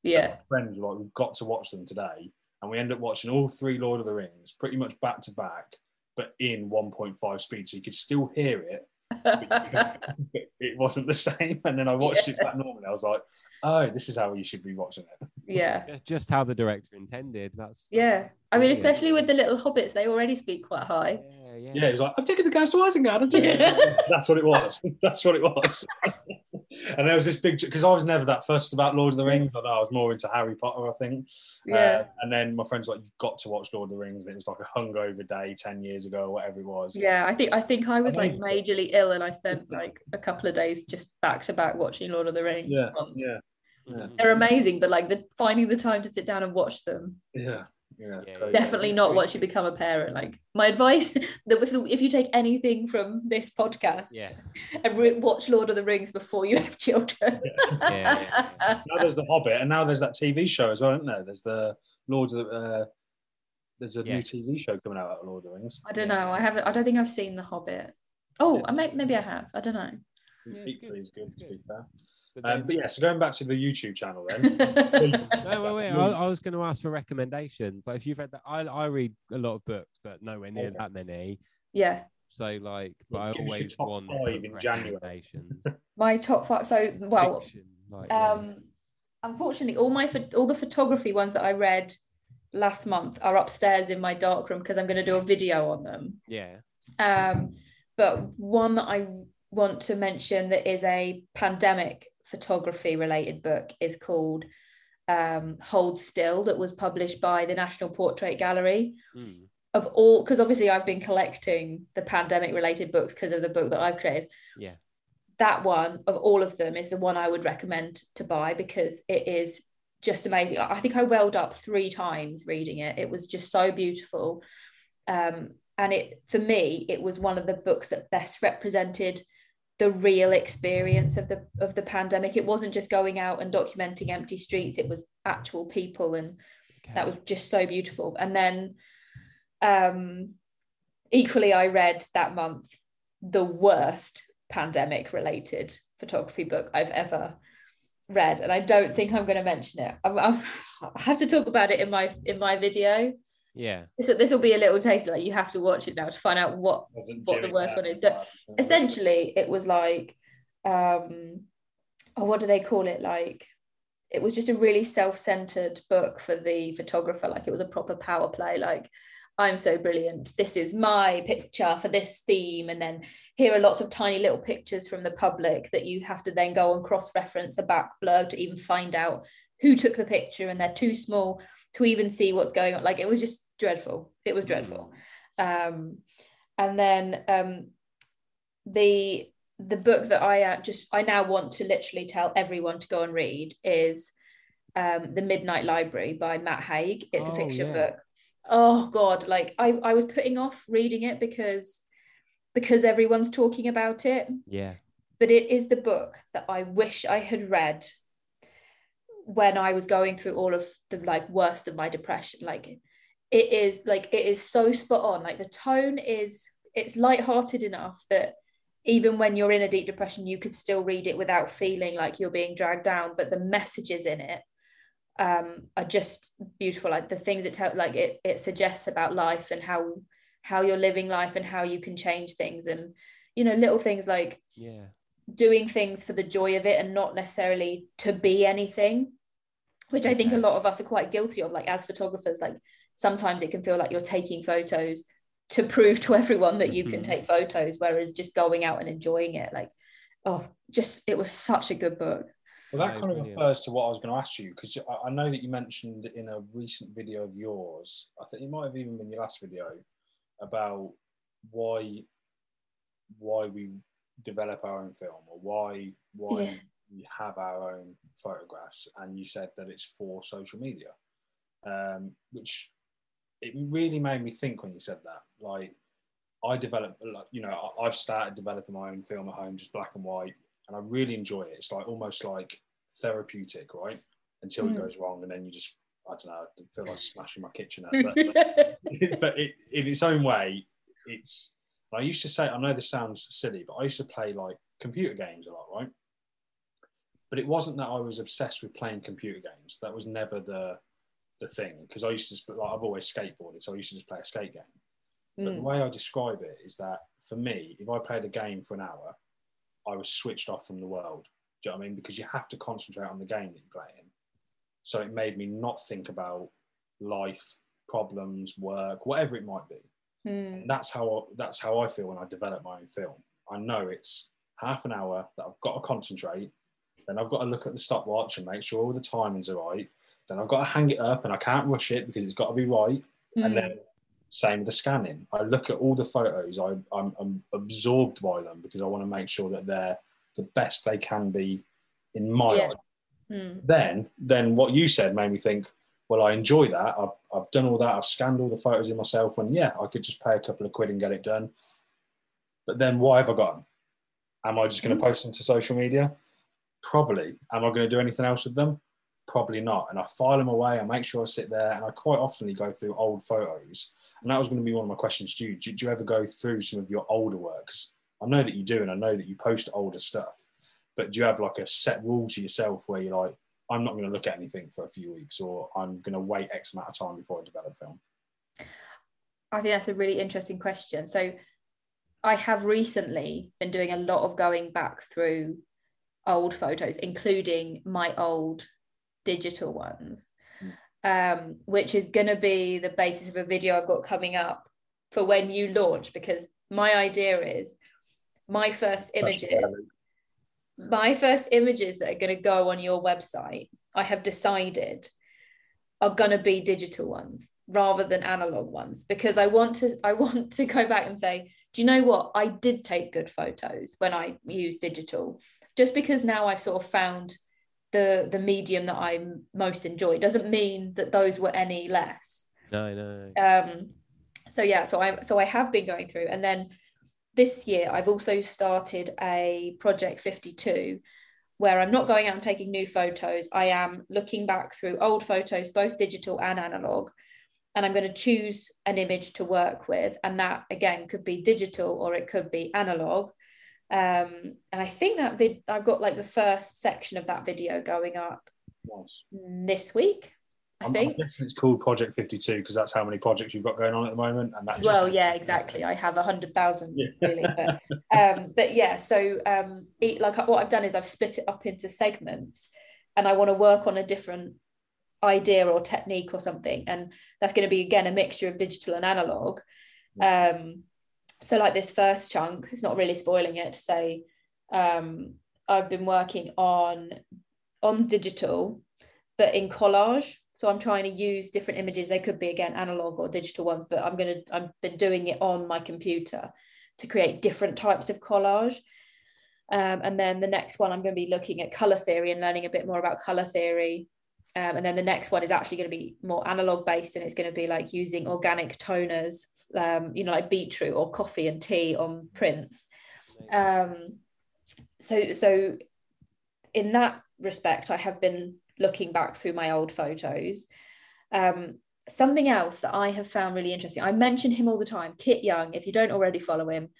Yeah. friends were like, we've got to watch them today. And we end up watching all three Lord of the Rings pretty much back to back but in 1.5 speed, so you could still hear it. it wasn't the same. And then I watched yeah. it back normally. I was like, oh, this is how you should be watching it. Yeah. Just how the director intended. That's yeah. I mean, especially with the little hobbits, they already speak quite high. Yeah, yeah. yeah it was like, I'm taking the gas to Isengard. I'm taking it. That's what it was. That's what it was. And there was this big because I was never that fussed about Lord of the Rings. I know I was more into Harry Potter, I think. Yeah. Uh, and then my friends were like, "You've got to watch Lord of the Rings." And it was like a hungover day ten years ago, or whatever it was. Yeah, I think I think I was like majorly ill, and I spent like a couple of days just back to back watching Lord of the Rings. Yeah. Once. Yeah. Yeah. They're amazing, but like the finding the time to sit down and watch them. Yeah. Yeah, definitely not once you become a parent. Like my advice that if, if you take anything from this podcast, yeah, and re- watch Lord of the Rings before you have children. Yeah. yeah, yeah now there's the Hobbit, and now there's that TV show as well, isn't there? There's the Lord of the. Uh, there's a yes. new TV show coming out of Lord of the Rings. I don't know. I haven't. I don't think I've seen the Hobbit. Oh, I may, maybe I have. I don't know. Yeah, it's good. It's good, it's good. But, um, but yeah, so going back to the YouTube channel then. no, wait, wait. I, I was going to ask for recommendations. Like if you've read that, I, I read a lot of books, but nowhere near okay. that many. Yeah. So like, but I always want recommendations. My top five. So well, Fiction, like, um, yeah. unfortunately, all my all the photography ones that I read last month are upstairs in my darkroom because I'm going to do a video on them. Yeah. Um, but one that I want to mention that is a pandemic photography related book is called um, Hold Still that was published by the National Portrait Gallery. Mm. Of all, because obviously I've been collecting the pandemic related books because of the book that I've created. Yeah. That one of all of them is the one I would recommend to buy because it is just amazing. I think I welled up three times reading it. It was just so beautiful. Um, and it for me, it was one of the books that best represented the real experience of the of the pandemic. It wasn't just going out and documenting empty streets, it was actual people and Okay. that was just so beautiful. And then um equally I read that month the worst pandemic related photography book I've ever read and I don't think I'm going to mention it. I'm, I'm, I have to talk about it in my in my video. Yeah. This this will be a little taste like you have to watch it now to find out what what the worst one is, but essentially it was like um oh what do they call it? Like it was just a really self-centered book for the photographer. Like it was a proper power play. Like i'm so brilliant. This is my picture for this theme. And then here are lots of tiny little pictures from the public that you have to then go and cross-reference a back blurb to even find out who took the picture. And they're too small to even see what's going on. Like it was just dreadful it was dreadful um and then um the the book that I uh, just I now want to literally tell everyone to go and read is um, the Midnight Library by Matt Haig. It's a Oh, fiction yeah. book. Oh God, like I I was putting off reading it because because everyone's talking about it, Yeah. but it is the book that I wish I had read when I was going through all of the like worst of my depression. Like it is like it is so spot on. Like the tone is it's light-hearted enough that even when you're in a deep depression, you could still read it without feeling like you're being dragged down. But the messages in it um, are just beautiful. Like the things it tell, like it it suggests about life and how how you're living life and how you can change things and you know little things like Yeah. doing things for the joy of it and not necessarily to be anything which i think a lot of us are quite guilty of like as photographers like sometimes it can feel like you're taking photos to prove to everyone that you can Mhm. take photos whereas just going out and enjoying it like oh just it was such a good book Well, that kind of refers to what I was going to ask you because I I know that you mentioned in a recent video of yours, I think it might have even been your last video, about why why we develop our own film or why why Yeah. we have our own photographs, and you said that it's for social media, um, which it really made me think when you said that. Like, I developed, like, you know, I've started developing my own film at home, just black and white, and I really enjoy it. It's like almost like therapeutic, right? Until it Mm. goes wrong, and then you just, I don't know, I feel like smashing my kitchen up. But, but, but it, in its own way, it's. I used to say, I know this sounds silly, but I used to play like computer games a lot, right? But it wasn't that I was obsessed with playing computer games. That was never the the thing because I used to just like I've always skateboarded, so I used to just play a skate game. But the Mm. way I describe it is that for me, if I played a game for an hour, I was switched off from the world. Do you know what I mean? Because you have to concentrate on the game that you're playing. So it made me not think about life, problems, work, whatever it might be. Mm. And that's how that's how I feel when I develop my own film. I know it's half an hour that I've got to concentrate. Then I've got to look at the stopwatch and make sure all the timings are right. Then I've got to hang it up and I can't rush it because it's got to be right. And Mm. then same with the scanning. I look at all the photos. I, I'm, I'm absorbed by them because i want to make sure that they're the best they can be in my Yeah. eye Mm. then then what you said made me think well i enjoy that. I've, I've done all that. I've scanned all the photos in myself when yeah i could just pay a couple of quid and get it done. But then why have i gone am i just going to post them to social media? Probably. Am i going to do anything else with them probably not. And i file them away i make sure i sit there and i quite often go through old photos. And that was going to be one of my questions to you. Do, do you ever go through some of your older works i know that you do and i know that you post older stuff. But do you have like a set rule to yourself where you're like i'm not going to look at anything for a few weeks or i'm going to wait x amount of time before i develop film I think that's a really interesting question. So I have recently been doing a lot of going back through old photos, including my old digital ones, um, which is going to be the basis of a video I've got coming up for when you launch. Because my idea is my first images, my first images that are going to go on your website I have decided are going to be digital ones rather than analog ones because I want to I want to go back and say, do you know what? I did take good photos when I used digital. Just because now I've sort of found the the medium that I most enjoy doesn't mean that those were any less. No, no. Um so yeah, so I so I have been going through and then this year I've also started a project 52 where I'm not going out and taking new photos. I am looking back through old photos, both digital and analog, and I'm going to choose an image to work with. And that again could be digital or it could be analog. Um, and I think that vid- I've got like the first section of that video going up Nice. this week. I I'm, think. I'm it's called Project 52 because that's how many projects you've got going on at the moment. And that's well yeah exactly i have a hundred thousand Yeah. really but um but yeah so um it, like what i've done is i've split it up into segments and i want to work on a different idea or technique or something and that's going to be again a mixture of digital and analog um so like this first chunk it's not really spoiling it to say um i've been working on on digital but in collage. So i'm trying to use different images. They could be again analog or digital ones but i'm going to i've been doing it on my computer to create different types of collage. Um, and then the next one i'm going to be looking at color theory and learning a bit more about color theory um, and then the next one is actually going to be more analog based and it's going to be like using organic toners um, you know like beetroot or coffee and tea on prints. Um, so so in that respect i have been looking back through my old photos. Um, something else that i have found really interesting i mention him all the time kit young if you don't already follow him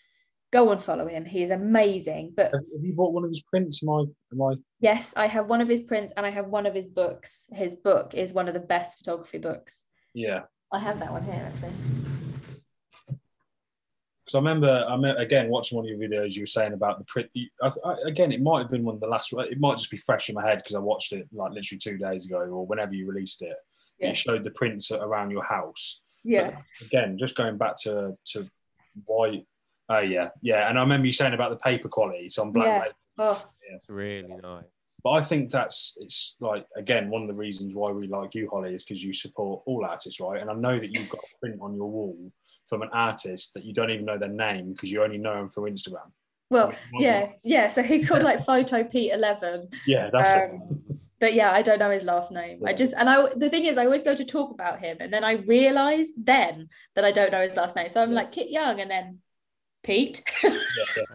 go and follow him he is amazing but Have you bought one of his prints? Am I? Am I? yes i have one of his prints and i have one of his books his book is one of the best photography books Yeah. i have that one here actually Because I remember, I remember again watching one of your videos. You were saying about the print. I, I, again, it might have been one of the last. It might just be fresh in my head because I watched it like literally two days ago or whenever you released it. Yeah. You showed the prints around your house. yeah Again, just going back to to why. Oh yeah, yeah. And I remember you saying about the paper quality. So on black Yeah. label. oh It's really nice. But I think that's it's like again one of the reasons why we like you, Holly, is because you support all artists, right? And I know that you've got a print on your wall from an artist that you don't even know their name because you only know them from Instagram. well yeah yeah so he's called like photo pete 11 Yeah, that's Um, but yeah, I don't know his last name. I just and I the thing is, I always go to talk about him, and then I realize then that I don't know his last name. So I'm Yeah. like Kit Young, and then Pete. it.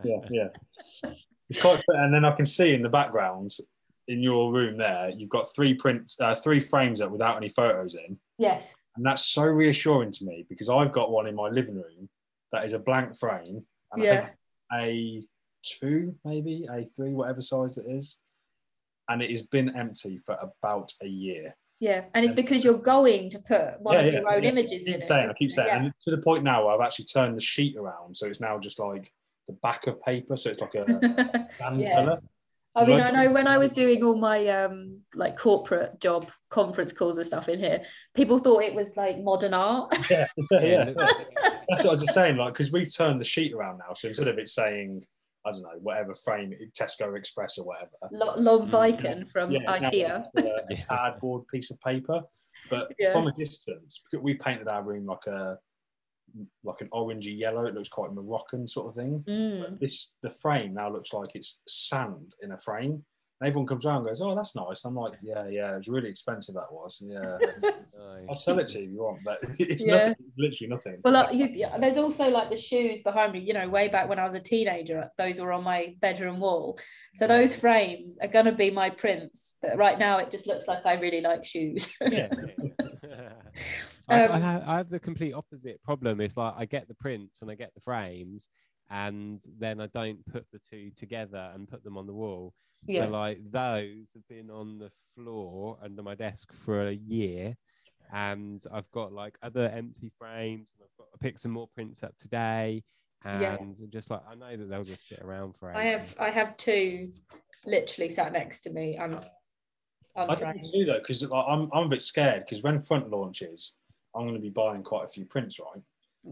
Yeah, yeah, yeah. It's quite, and then I can see in the background in your room there, you've got three prints, uh, three frames up without any photos in, yes. and that's so reassuring to me because I've got one in my living room that is a blank frame, and I Yeah. think a two, maybe a three, whatever size it is, and it has been empty for about a year. Yeah, and it's because you're going to put one Yeah, of yeah, your own yeah. images I in keep it. saying, I keep saying, and to the point now where I've actually turned the sheet around, so it's now just like the back of paper, so it's like a Yeah. colour. I mean, I know when I was doing all my um like corporate job conference calls and stuff in here, people thought it was like modern art. Yeah, yeah, Yeah, yeah. it looks like it. That's what I was just saying, like, because we've turned the sheet around now, so instead of it saying, I don't know, whatever frame, Tesco Express or whatever, Lo- Lomviken from yeah, it's IKEA. just a, a cardboard piece of paper. But Yeah. from a distance, because we've painted our room like a like an orangey yellow. It looks quite Moroccan sort of thing. Mm. But this the frame now looks like it's sand in a frame. And everyone comes around and goes, "Oh, that's nice." I'm like, "Yeah, yeah, it was really expensive. That was. Yeah, I'll sell it to you if you want, but it's Yeah. nothing, literally nothing." Well, like, you, there's also like the shoes behind me. You know, way back when I was a teenager, those were on my bedroom wall. So those frames are gonna be my prints. But right now, it just looks like I really like shoes. yeah, I, I, Um, have, I have the complete opposite problem. It's like I get the prints and I get the frames, and then I don't put the two together and put them on the wall. yeah. So like those have been on the floor under my desk for a year, and I've got like other empty frames. And I've got I picked some more prints up today, and Yeah. just like I know that they'll just sit around for. I have. I have two literally sat next to me. I'm I don't unframed. want to do that because I'm I'm a bit scared because when front launches, I'm going to be buying quite a few prints, right?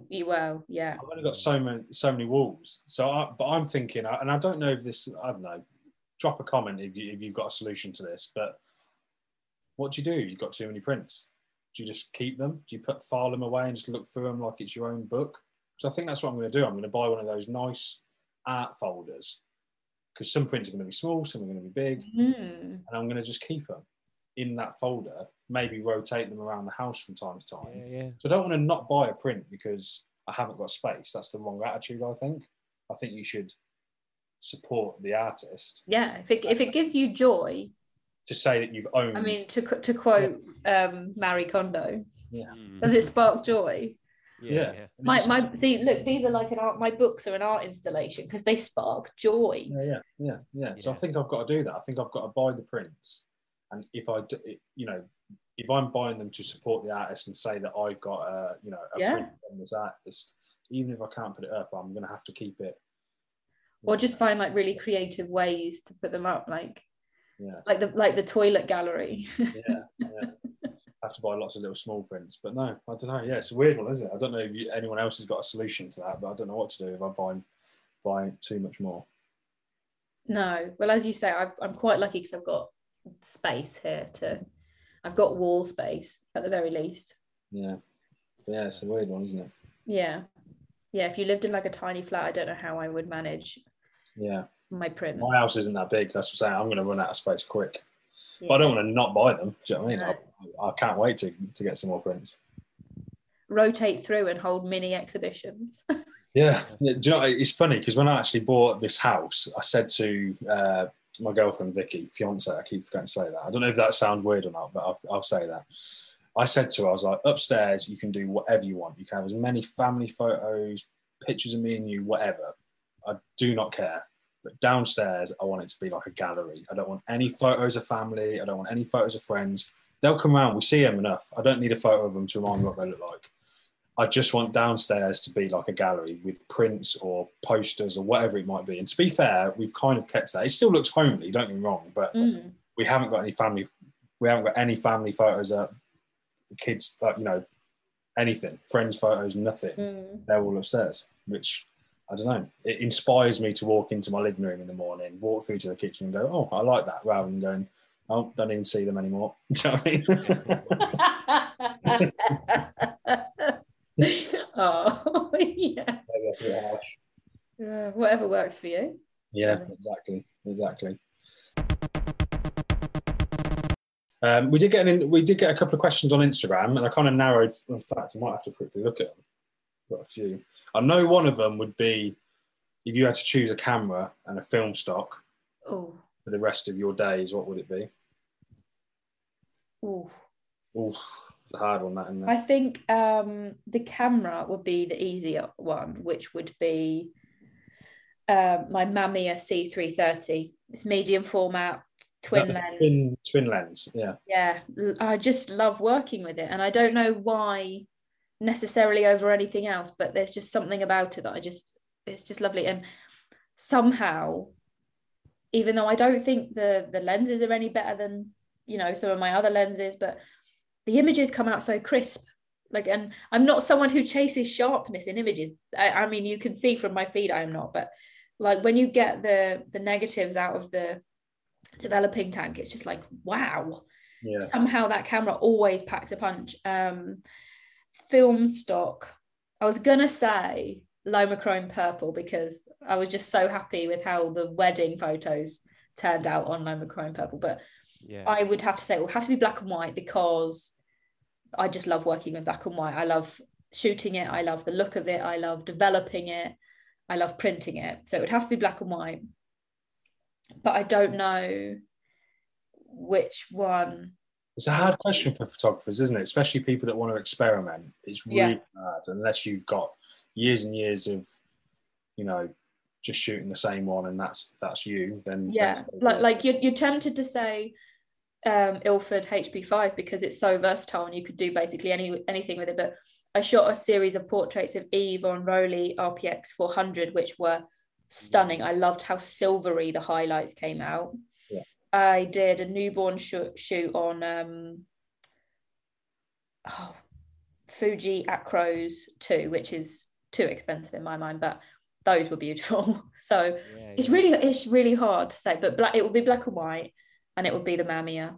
You well, yeah. I've only got so many so many walls. So, I, but I'm thinking, and I don't know if this. I don't know. Drop a comment if you if you've got a solution to this. But what do you do? If you've got too many prints. Do you just keep them? Do you put file them away and just look through them like it's your own book? So I think that's what I'm going to do. I'm going to buy one of those nice art folders because some prints are going to be small, some are going to be big, Hmm. and I'm going to just keep them in that folder. Maybe rotate them around the house from time to time. Yeah, yeah. So I don't want to not buy a print because I haven't got space. That's the wrong attitude. I think. I think you should support the artist Yeah, if it if it gives you joy, to say that you've owned. I mean, to to quote um, Marie Kondo, Mm. does it spark joy? yeah. My my see, look, these are like an art. My books are an art installation because they spark joy. Yeah, yeah, yeah, yeah. So I think I've got to do that. I think I've got to buy the prints, and if I, do, you know, if I'm buying them to support the artist and say that I've got a, you know, a Yeah. print from this artist, even if I can't put it up, I'm going to have to keep it. Or just find like really creative ways to put them up, like yeah, like the like the toilet gallery. yeah, yeah. have to buy lots of little small prints, but no, I don't know. Yeah, it's a weird one, isn't it? I don't know if you, anyone else has got a solution to that, but I don't know what to do if I buy buy too much more. no, well, as you say, I, I'm quite lucky because I've got space here to. I've got wall space at the very least. Yeah, yeah, it's a weird one, isn't it? Yeah, yeah. If you lived in like a tiny flat, I don't know how I would manage Yeah, my print. my house isn't that big. That's what I'm saying. I'm going to run out of space quick. But I don't want to not buy them. Do you know what I mean? No. I, I can't wait to, to get some more prints. rotate through and hold mini exhibitions. Yeah. yeah do you know, it's funny because when I actually bought this house, I said to uh, my girlfriend, Vicky, fiance, I keep forgetting to say that. I don't know if that sounds weird or not, but I'll, I'll say that. I said to her, I was like, upstairs, you can do whatever you want. You can have as many family photos, pictures of me and you, whatever. I do not care. But downstairs, I want it to be like a gallery. I don't want any photos of family. I don't want any photos of friends. They'll come around. We see them enough. I don't need a photo of them to remind me what they look like. I just want downstairs to be like a gallery with prints or posters or whatever it might be. And to be fair, we've kind of kept that. It still looks homely, don't get me wrong, but Mm. we haven't got any family. We haven't got any family photos of kids, like you know, anything, friends photos, nothing. Mm. They're all upstairs, which I don't know. It inspires me to walk into my living room in the morning, walk through to the kitchen, and go, "Oh, I like that," rather than going, "Oh, don't even see them anymore." Do you know what I mean? oh yeah. Maybe that's a bit harsh. yeah, whatever works for you. Yeah, exactly, exactly. Um, we did get an, we did get a couple of questions on Instagram, and I kind of narrowed. In fact, I might have to quickly look at them. Got a few. I know one of them would be if you had to choose a camera and a film stock Oh, for the rest of your days. What would it be? ooh. Ooh, it's a hard one, that isn't it? I think um, the camera would be the easier one, which would be um, my Mamiya C330. It's medium format, twin lens. Twin, twin lens. Yeah, yeah I just love working with it and i don't know why necessarily over anything else but there's just something about it that i just it's just lovely and somehow even though i don't think the the lenses are any better than you know some of my other lenses but the images come out so crisp like and i'm not someone who chases sharpness in images I, I mean you can see from my feed i am not but like when you get the the negatives out of the developing tank it's just like wow yeah. somehow that camera always packs a punch. Um, film stock, I was gonna say LomoChrome purple because I was just so happy with how the wedding photos turned out on LomoChrome purple. But Yeah. I would have to say it would have to be black and white because I just love working with black and white. I love shooting it. I love the look of it. I love developing it. I love printing it. So it would have to be black and white. But I don't know which one. It's a hard question for photographers, isn't it? Especially people that want to experiment. It's really Yeah. hard unless you've got years and years of, you know, just shooting the same one and that's that's you. Then yeah like like you're, you're tempted to say um ilford hp5 because it's so versatile and you could do basically any anything with it. But i shot a series of portraits of eve on Rollei rpx 400 which were stunning. I loved how silvery the highlights came out. Yeah. i did a newborn shoot, shoot on um oh, fuji acros 2 which is too expensive in my mind but those were beautiful. So Yeah, it's really it's really hard to say but black it will be black and white and it would be the Mamiya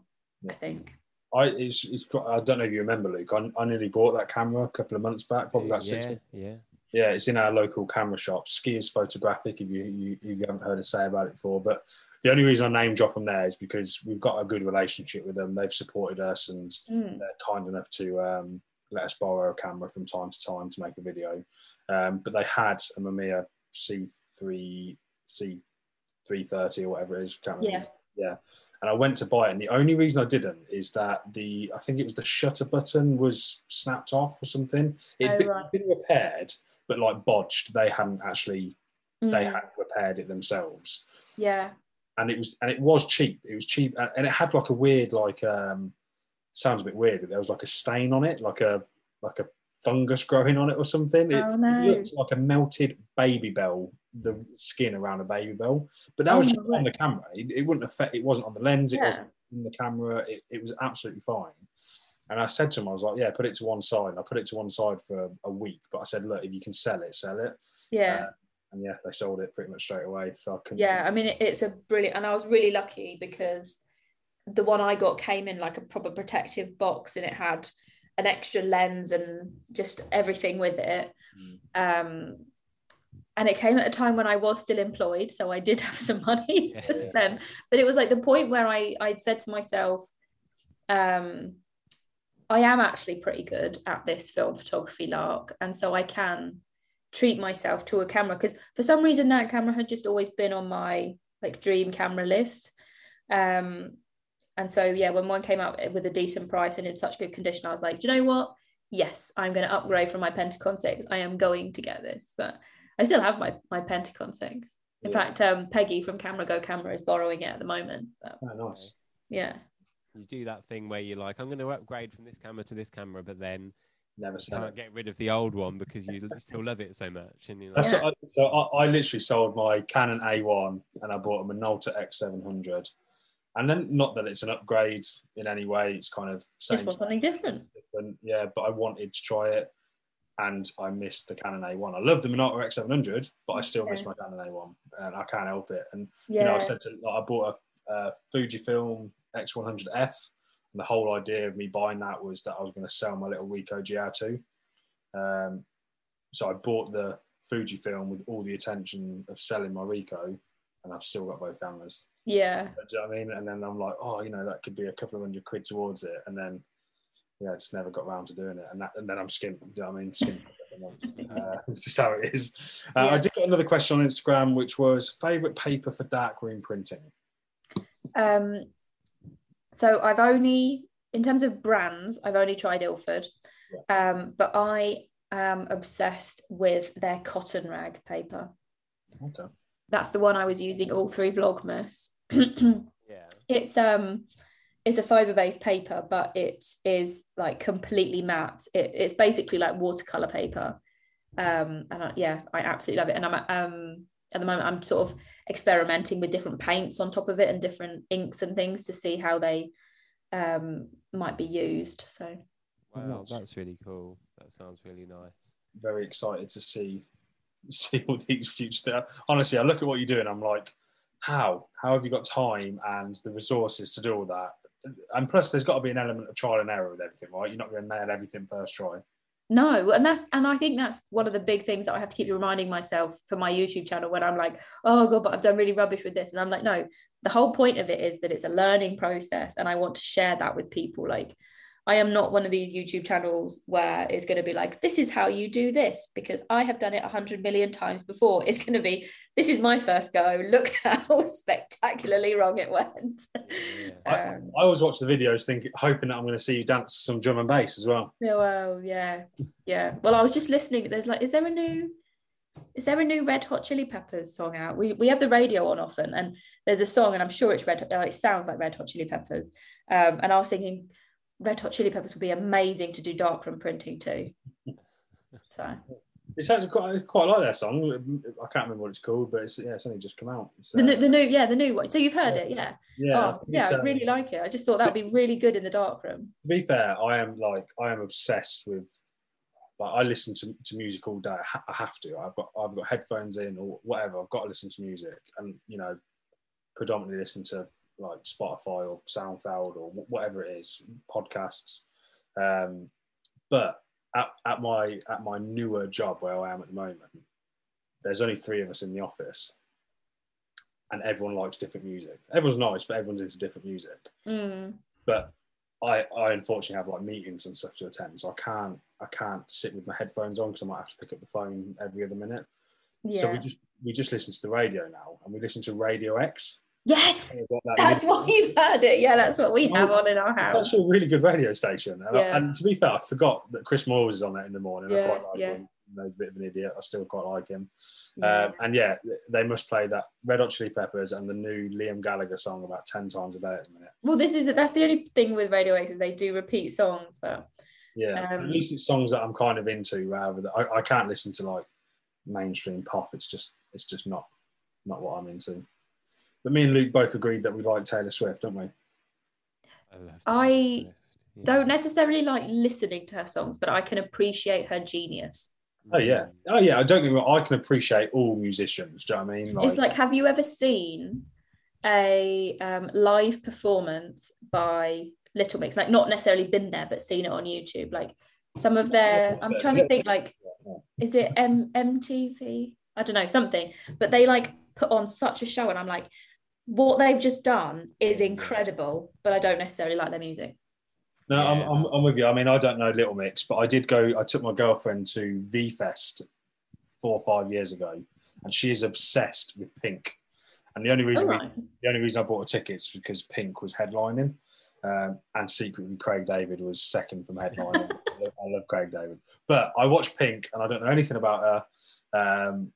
I think I it's, it's got, I don't know if you remember, Luke. I, I nearly bought that camera a couple of months back, probably about six. yeah, months. yeah. Yeah, it's in our local camera shop, Skiers Photographic. If you, you you haven't heard us say about it before, but the only reason I name drop them there is because we've got a good relationship with them. They've supported us and Mm. they're kind enough to um, let us borrow a camera from time to time to make a video. Um, but they had a Mamiya C3 C330 or whatever it is. Can't remember. Yeah. Yeah, and I went to buy it, and the only reason I didn't is that the I think it was the shutter button was snapped off or something. It'd Oh, been, right. been repaired, but like bodged. They hadn't actually they Mm. had repaired it themselves Yeah. and it was and it was cheap it was cheap and and it had like a weird like um sounds a bit weird but there was like a stain on it like a like a fungus growing on it or something it Oh, no. looked like a melted Babybel the skin around a Babybel but that Oh, was just on the camera it, it wouldn't affect it wasn't on the lens it Yeah. wasn't in the camera it, it was absolutely fine and I said to him, I was like, yeah, put it to one side. And I put it to one side for a, a week. But I said, look, if you can sell it, sell it. Yeah. Uh, and yeah, they sold it pretty much straight away. So I couldn't. yeah i mean it, it's a brilliant and i was really lucky because the one i got came in like a proper protective box and it had an extra lens and just everything with it. Um and it came at a time when i was still employed so i did have some money Yeah. spend. But it was like the point where i i'd said to myself um i am actually pretty good at this film photography lark and so i can treat myself to a camera. Because for some reason that camera had just always been on my like dream camera list. Um and so yeah when one came out with a decent price and in such good condition i was like do you know what yes i'm going to upgrade from my pentacon 6 i am going to get this but i still have my my pentacon 6 in Yeah. fact um peggy from camera go camera is borrowing it at the moment but Oh, nice. yeah You do that thing where you're like, I'm going to upgrade from this camera to this camera, but then Never you can't it. get rid of the old one because you still love it so much. And you're like, That's Yeah. I, so I, I literally sold my Canon A1 and I bought a Minolta X700. And then, not that it's an upgrade in any way, it's kind of just same want something different different, yeah. But I wanted to try it, and I missed the Canon A1. I love the Minolta X700, but I still miss my Canon A1, and I can't help it. And yeah you know, I said to, like, I bought a, a Fujifilm X100F, and the whole idea of me buying that was that I was going to sell my little Ricoh GR2. Um, so I bought the Fujifilm with all the attention of selling my Ricoh, and I've still got both cameras. Yeah Do you know what I mean? And then I'm like, oh, you know, that could be a couple of hundred quid towards it, and then yeah, I just never got around to doing it, and that, and then I'm skint. Do you know what I mean? Skint for a couple of months. Uh, it's just how it is. Uh, I did get another question on Instagram, which was favorite paper for darkroom printing. Um, so I've only, in terms of brands, I've only tried Ilford, um, but I am obsessed with their cotton rag paper. Okay. That's the one I was using all through Vlogmas. yeah. it's um, it's a fiber-based paper, but it is like completely matte. It, it's basically like watercolor paper, um, and I, yeah, I absolutely love it. And I'm um at the moment I'm sort of experimenting with different paints on top of it and different inks and things to see how they um might be used. So Wow, that's really cool. That sounds really nice. Very excited to see see all these future. Honestly, I look at what you do and I'm like, how? How have you got time and the resources to do all that? And plus, there's got to be an element of trial and error with everything, right? You're not going to nail everything first try. no, and that's and I think that's one of the big things that I have to keep reminding myself for my YouTube channel when I'm like, oh god, but I've done really rubbish with this, and I'm like, no, the whole point of it is that it's a learning process, and I want to share that with people. Like, I am not one of these YouTube channels where it's going to be like, this is how you do this because I have done it a hundred million times before. It's going to be, this is my first go. Look how spectacularly wrong it went. Yeah. I, Um, I always watch the videos thinking, hoping that I'm going to see you dance some drum and bass as well. Yeah, well, yeah, yeah. Well, I was just listening. There's like, is there a new, is there a new Red Hot Chili Peppers song out? We we have the radio on often, and there's a song, and I'm sure it's Red. Uh, it sounds like Red Hot Chili Peppers. Um, and I was thinking, Red Hot Chili Peppers would be amazing to do darkroom printing too. So It's actually quite, I quite like that song. I can't remember what it's called, but it's, yeah, it's only just come out. It's, the, new- the new, yeah, the new one. So you've heard Yeah. it, yeah. yeah, oh, I oh, think yeah, I really like it. I just thought that would be really good in the darkroom. to be fair, I am like I am obsessed with. Like I listen to, to music all day. I have to. I've got I've got headphones in or whatever. I've got to listen to music, and you know, predominantly listen to like Spotify or SoundCloud or whatever it is, podcasts. Um, but at, at my at my newer job where I am at the moment, there's only three of us in the office, and everyone likes different music. Everyone's nice, but everyone's into different music. Mm. But I, I unfortunately have like meetings and stuff to attend, so I can't I can't sit with my headphones on because I might have to pick up the phone every other minute. Yeah. So we just we just listen to the radio now, and we listen to Radio X. yes, that that's what you've heard it. Yeah, that's what we have on in our It's house. actually a really good radio station. And, I- and to be fair, I forgot that Chris Moyles is on it in the morning. I quite like yeah. him. He's a bit of an idiot. I still quite like him. Yeah. Um, and yeah, they must play that Red Hot Chili Peppers and the new Liam Gallagher song about 10 times a day at the minute. well, this is that's the only thing with Radio X is they do repeat songs, but Yeah. Um, At least it's songs that I'm kind of into rather than I, I can't listen to like mainstream pop. It's just it's just not not what I'm into. But me and Luke both agreed that we like Taylor Swift, don't we? I, love I yeah. don't necessarily like listening to her songs, but I can appreciate her genius. Oh yeah. Oh yeah. I don't get me wrong. I can appreciate all musicians. Do you know what I mean? It's like, have you ever seen a um, live performance by Little Mix? Like, not necessarily been there, but seen it on YouTube. Like, some of their, I'm trying to think, like, is it M- MTV? I don't know, something. But they like put on such a show, and I'm like, what they've just done is incredible, but I don't necessarily like their music. No, I'm, I'm, I'm with you. I mean, I don't know Little Mix, but I did go. I took my girlfriend to V Fest four or five years ago, and she is obsessed with Pink. And the only reason All we, the only reason I bought a ticket is because Pink was headlining, um, and secretly Craig David was second from headlining. I, love, I love Craig David, but I watched Pink, and I don't know anything about her. Um,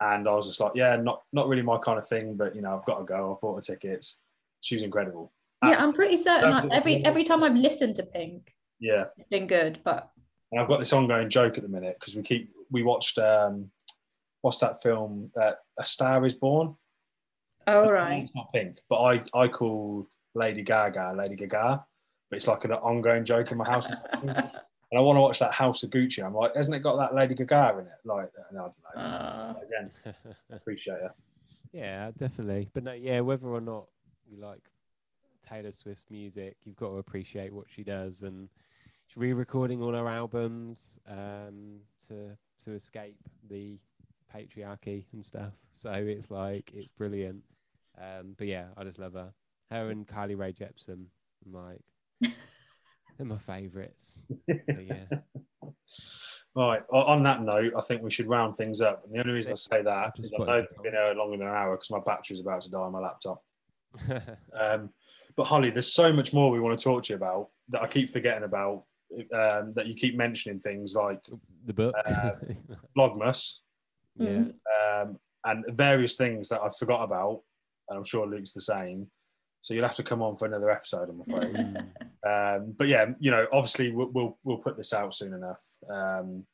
and I was just like, yeah, not not really my kind of thing, but you know, I've got to go. I bought the tickets. She was incredible. Yeah, I'm pretty certain. Like, every every time I've listened to Pink, yeah. it's been good. But And I've got this ongoing joke at the minute because we keep we watched um, what's that film? Uh, a Star Is Born. all right, It's not Pink, but I I call Lady Gaga Lady Gaga, but it's like an ongoing joke in my house. and I want to watch that House of Gucci. I'm like, hasn't it got that Lady Gaga in it? Like, no, I don't know. Uh, Again, appreciate it. yeah, definitely. But no, yeah, whether or not you like Taylor Swift's music, you've got to appreciate what she does, and she's re-recording all her albums um, to to escape the patriarchy and stuff. So it's like it's brilliant. Um, but yeah, I just love her. Her and Carly Rae Jepsen, I'm like, they're my favourites. Yeah, Right. On that note, I think we should round things up. And the only reason I say that Just I know it it's been here longer than an hour because my battery's about to die on my laptop. Um, but Holly, there's so much more we want to talk to you about that I keep forgetting about. Um, that you keep mentioning things like the book. Uh, Vlogmas yeah. Um, and various things that I forgot about, and I'm sure Luke's the same. So you'll have to come on for another episode, I'm afraid. Mm. um, but yeah, you know, obviously we'll, we'll we'll put this out soon enough. Um,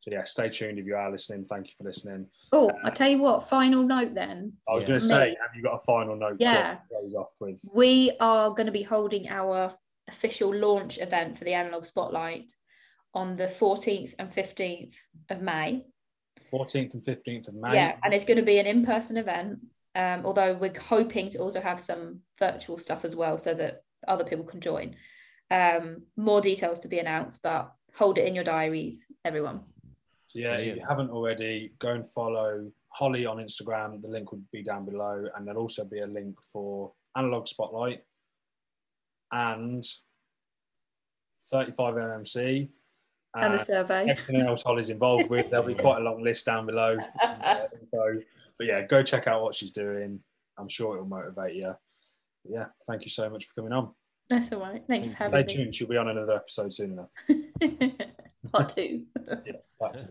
so yeah, stay tuned if you are listening. Thank you for listening. oh, I tell you what. Final note then. I was Yeah. going to say, have you got a final note Yeah. to close off with? We are going to be holding our official launch event for the Analog Spotlight on the 14th and 15th of May. 14th and 15th of May. Yeah, and it's going to be an in-person event. Um, although we're hoping to also have some virtual stuff as well, so that other people can join. Um, more details to be announced, but hold it in your diaries, everyone. So yeah, if you haven't already, go and follow Holly on Instagram. The link will be down below, and there'll also be a link for Analog Spotlight and 35 MMC And the survey. everything else Holly's involved with. There'll be quite a long list down below. info. But yeah, go check out what she's doing. I'm sure it'll motivate you. But yeah, thank you so much for coming on. That's all right. Thank you for having me. Stay having tuned. She'll be on another episode soon enough. Part two. Yeah, back to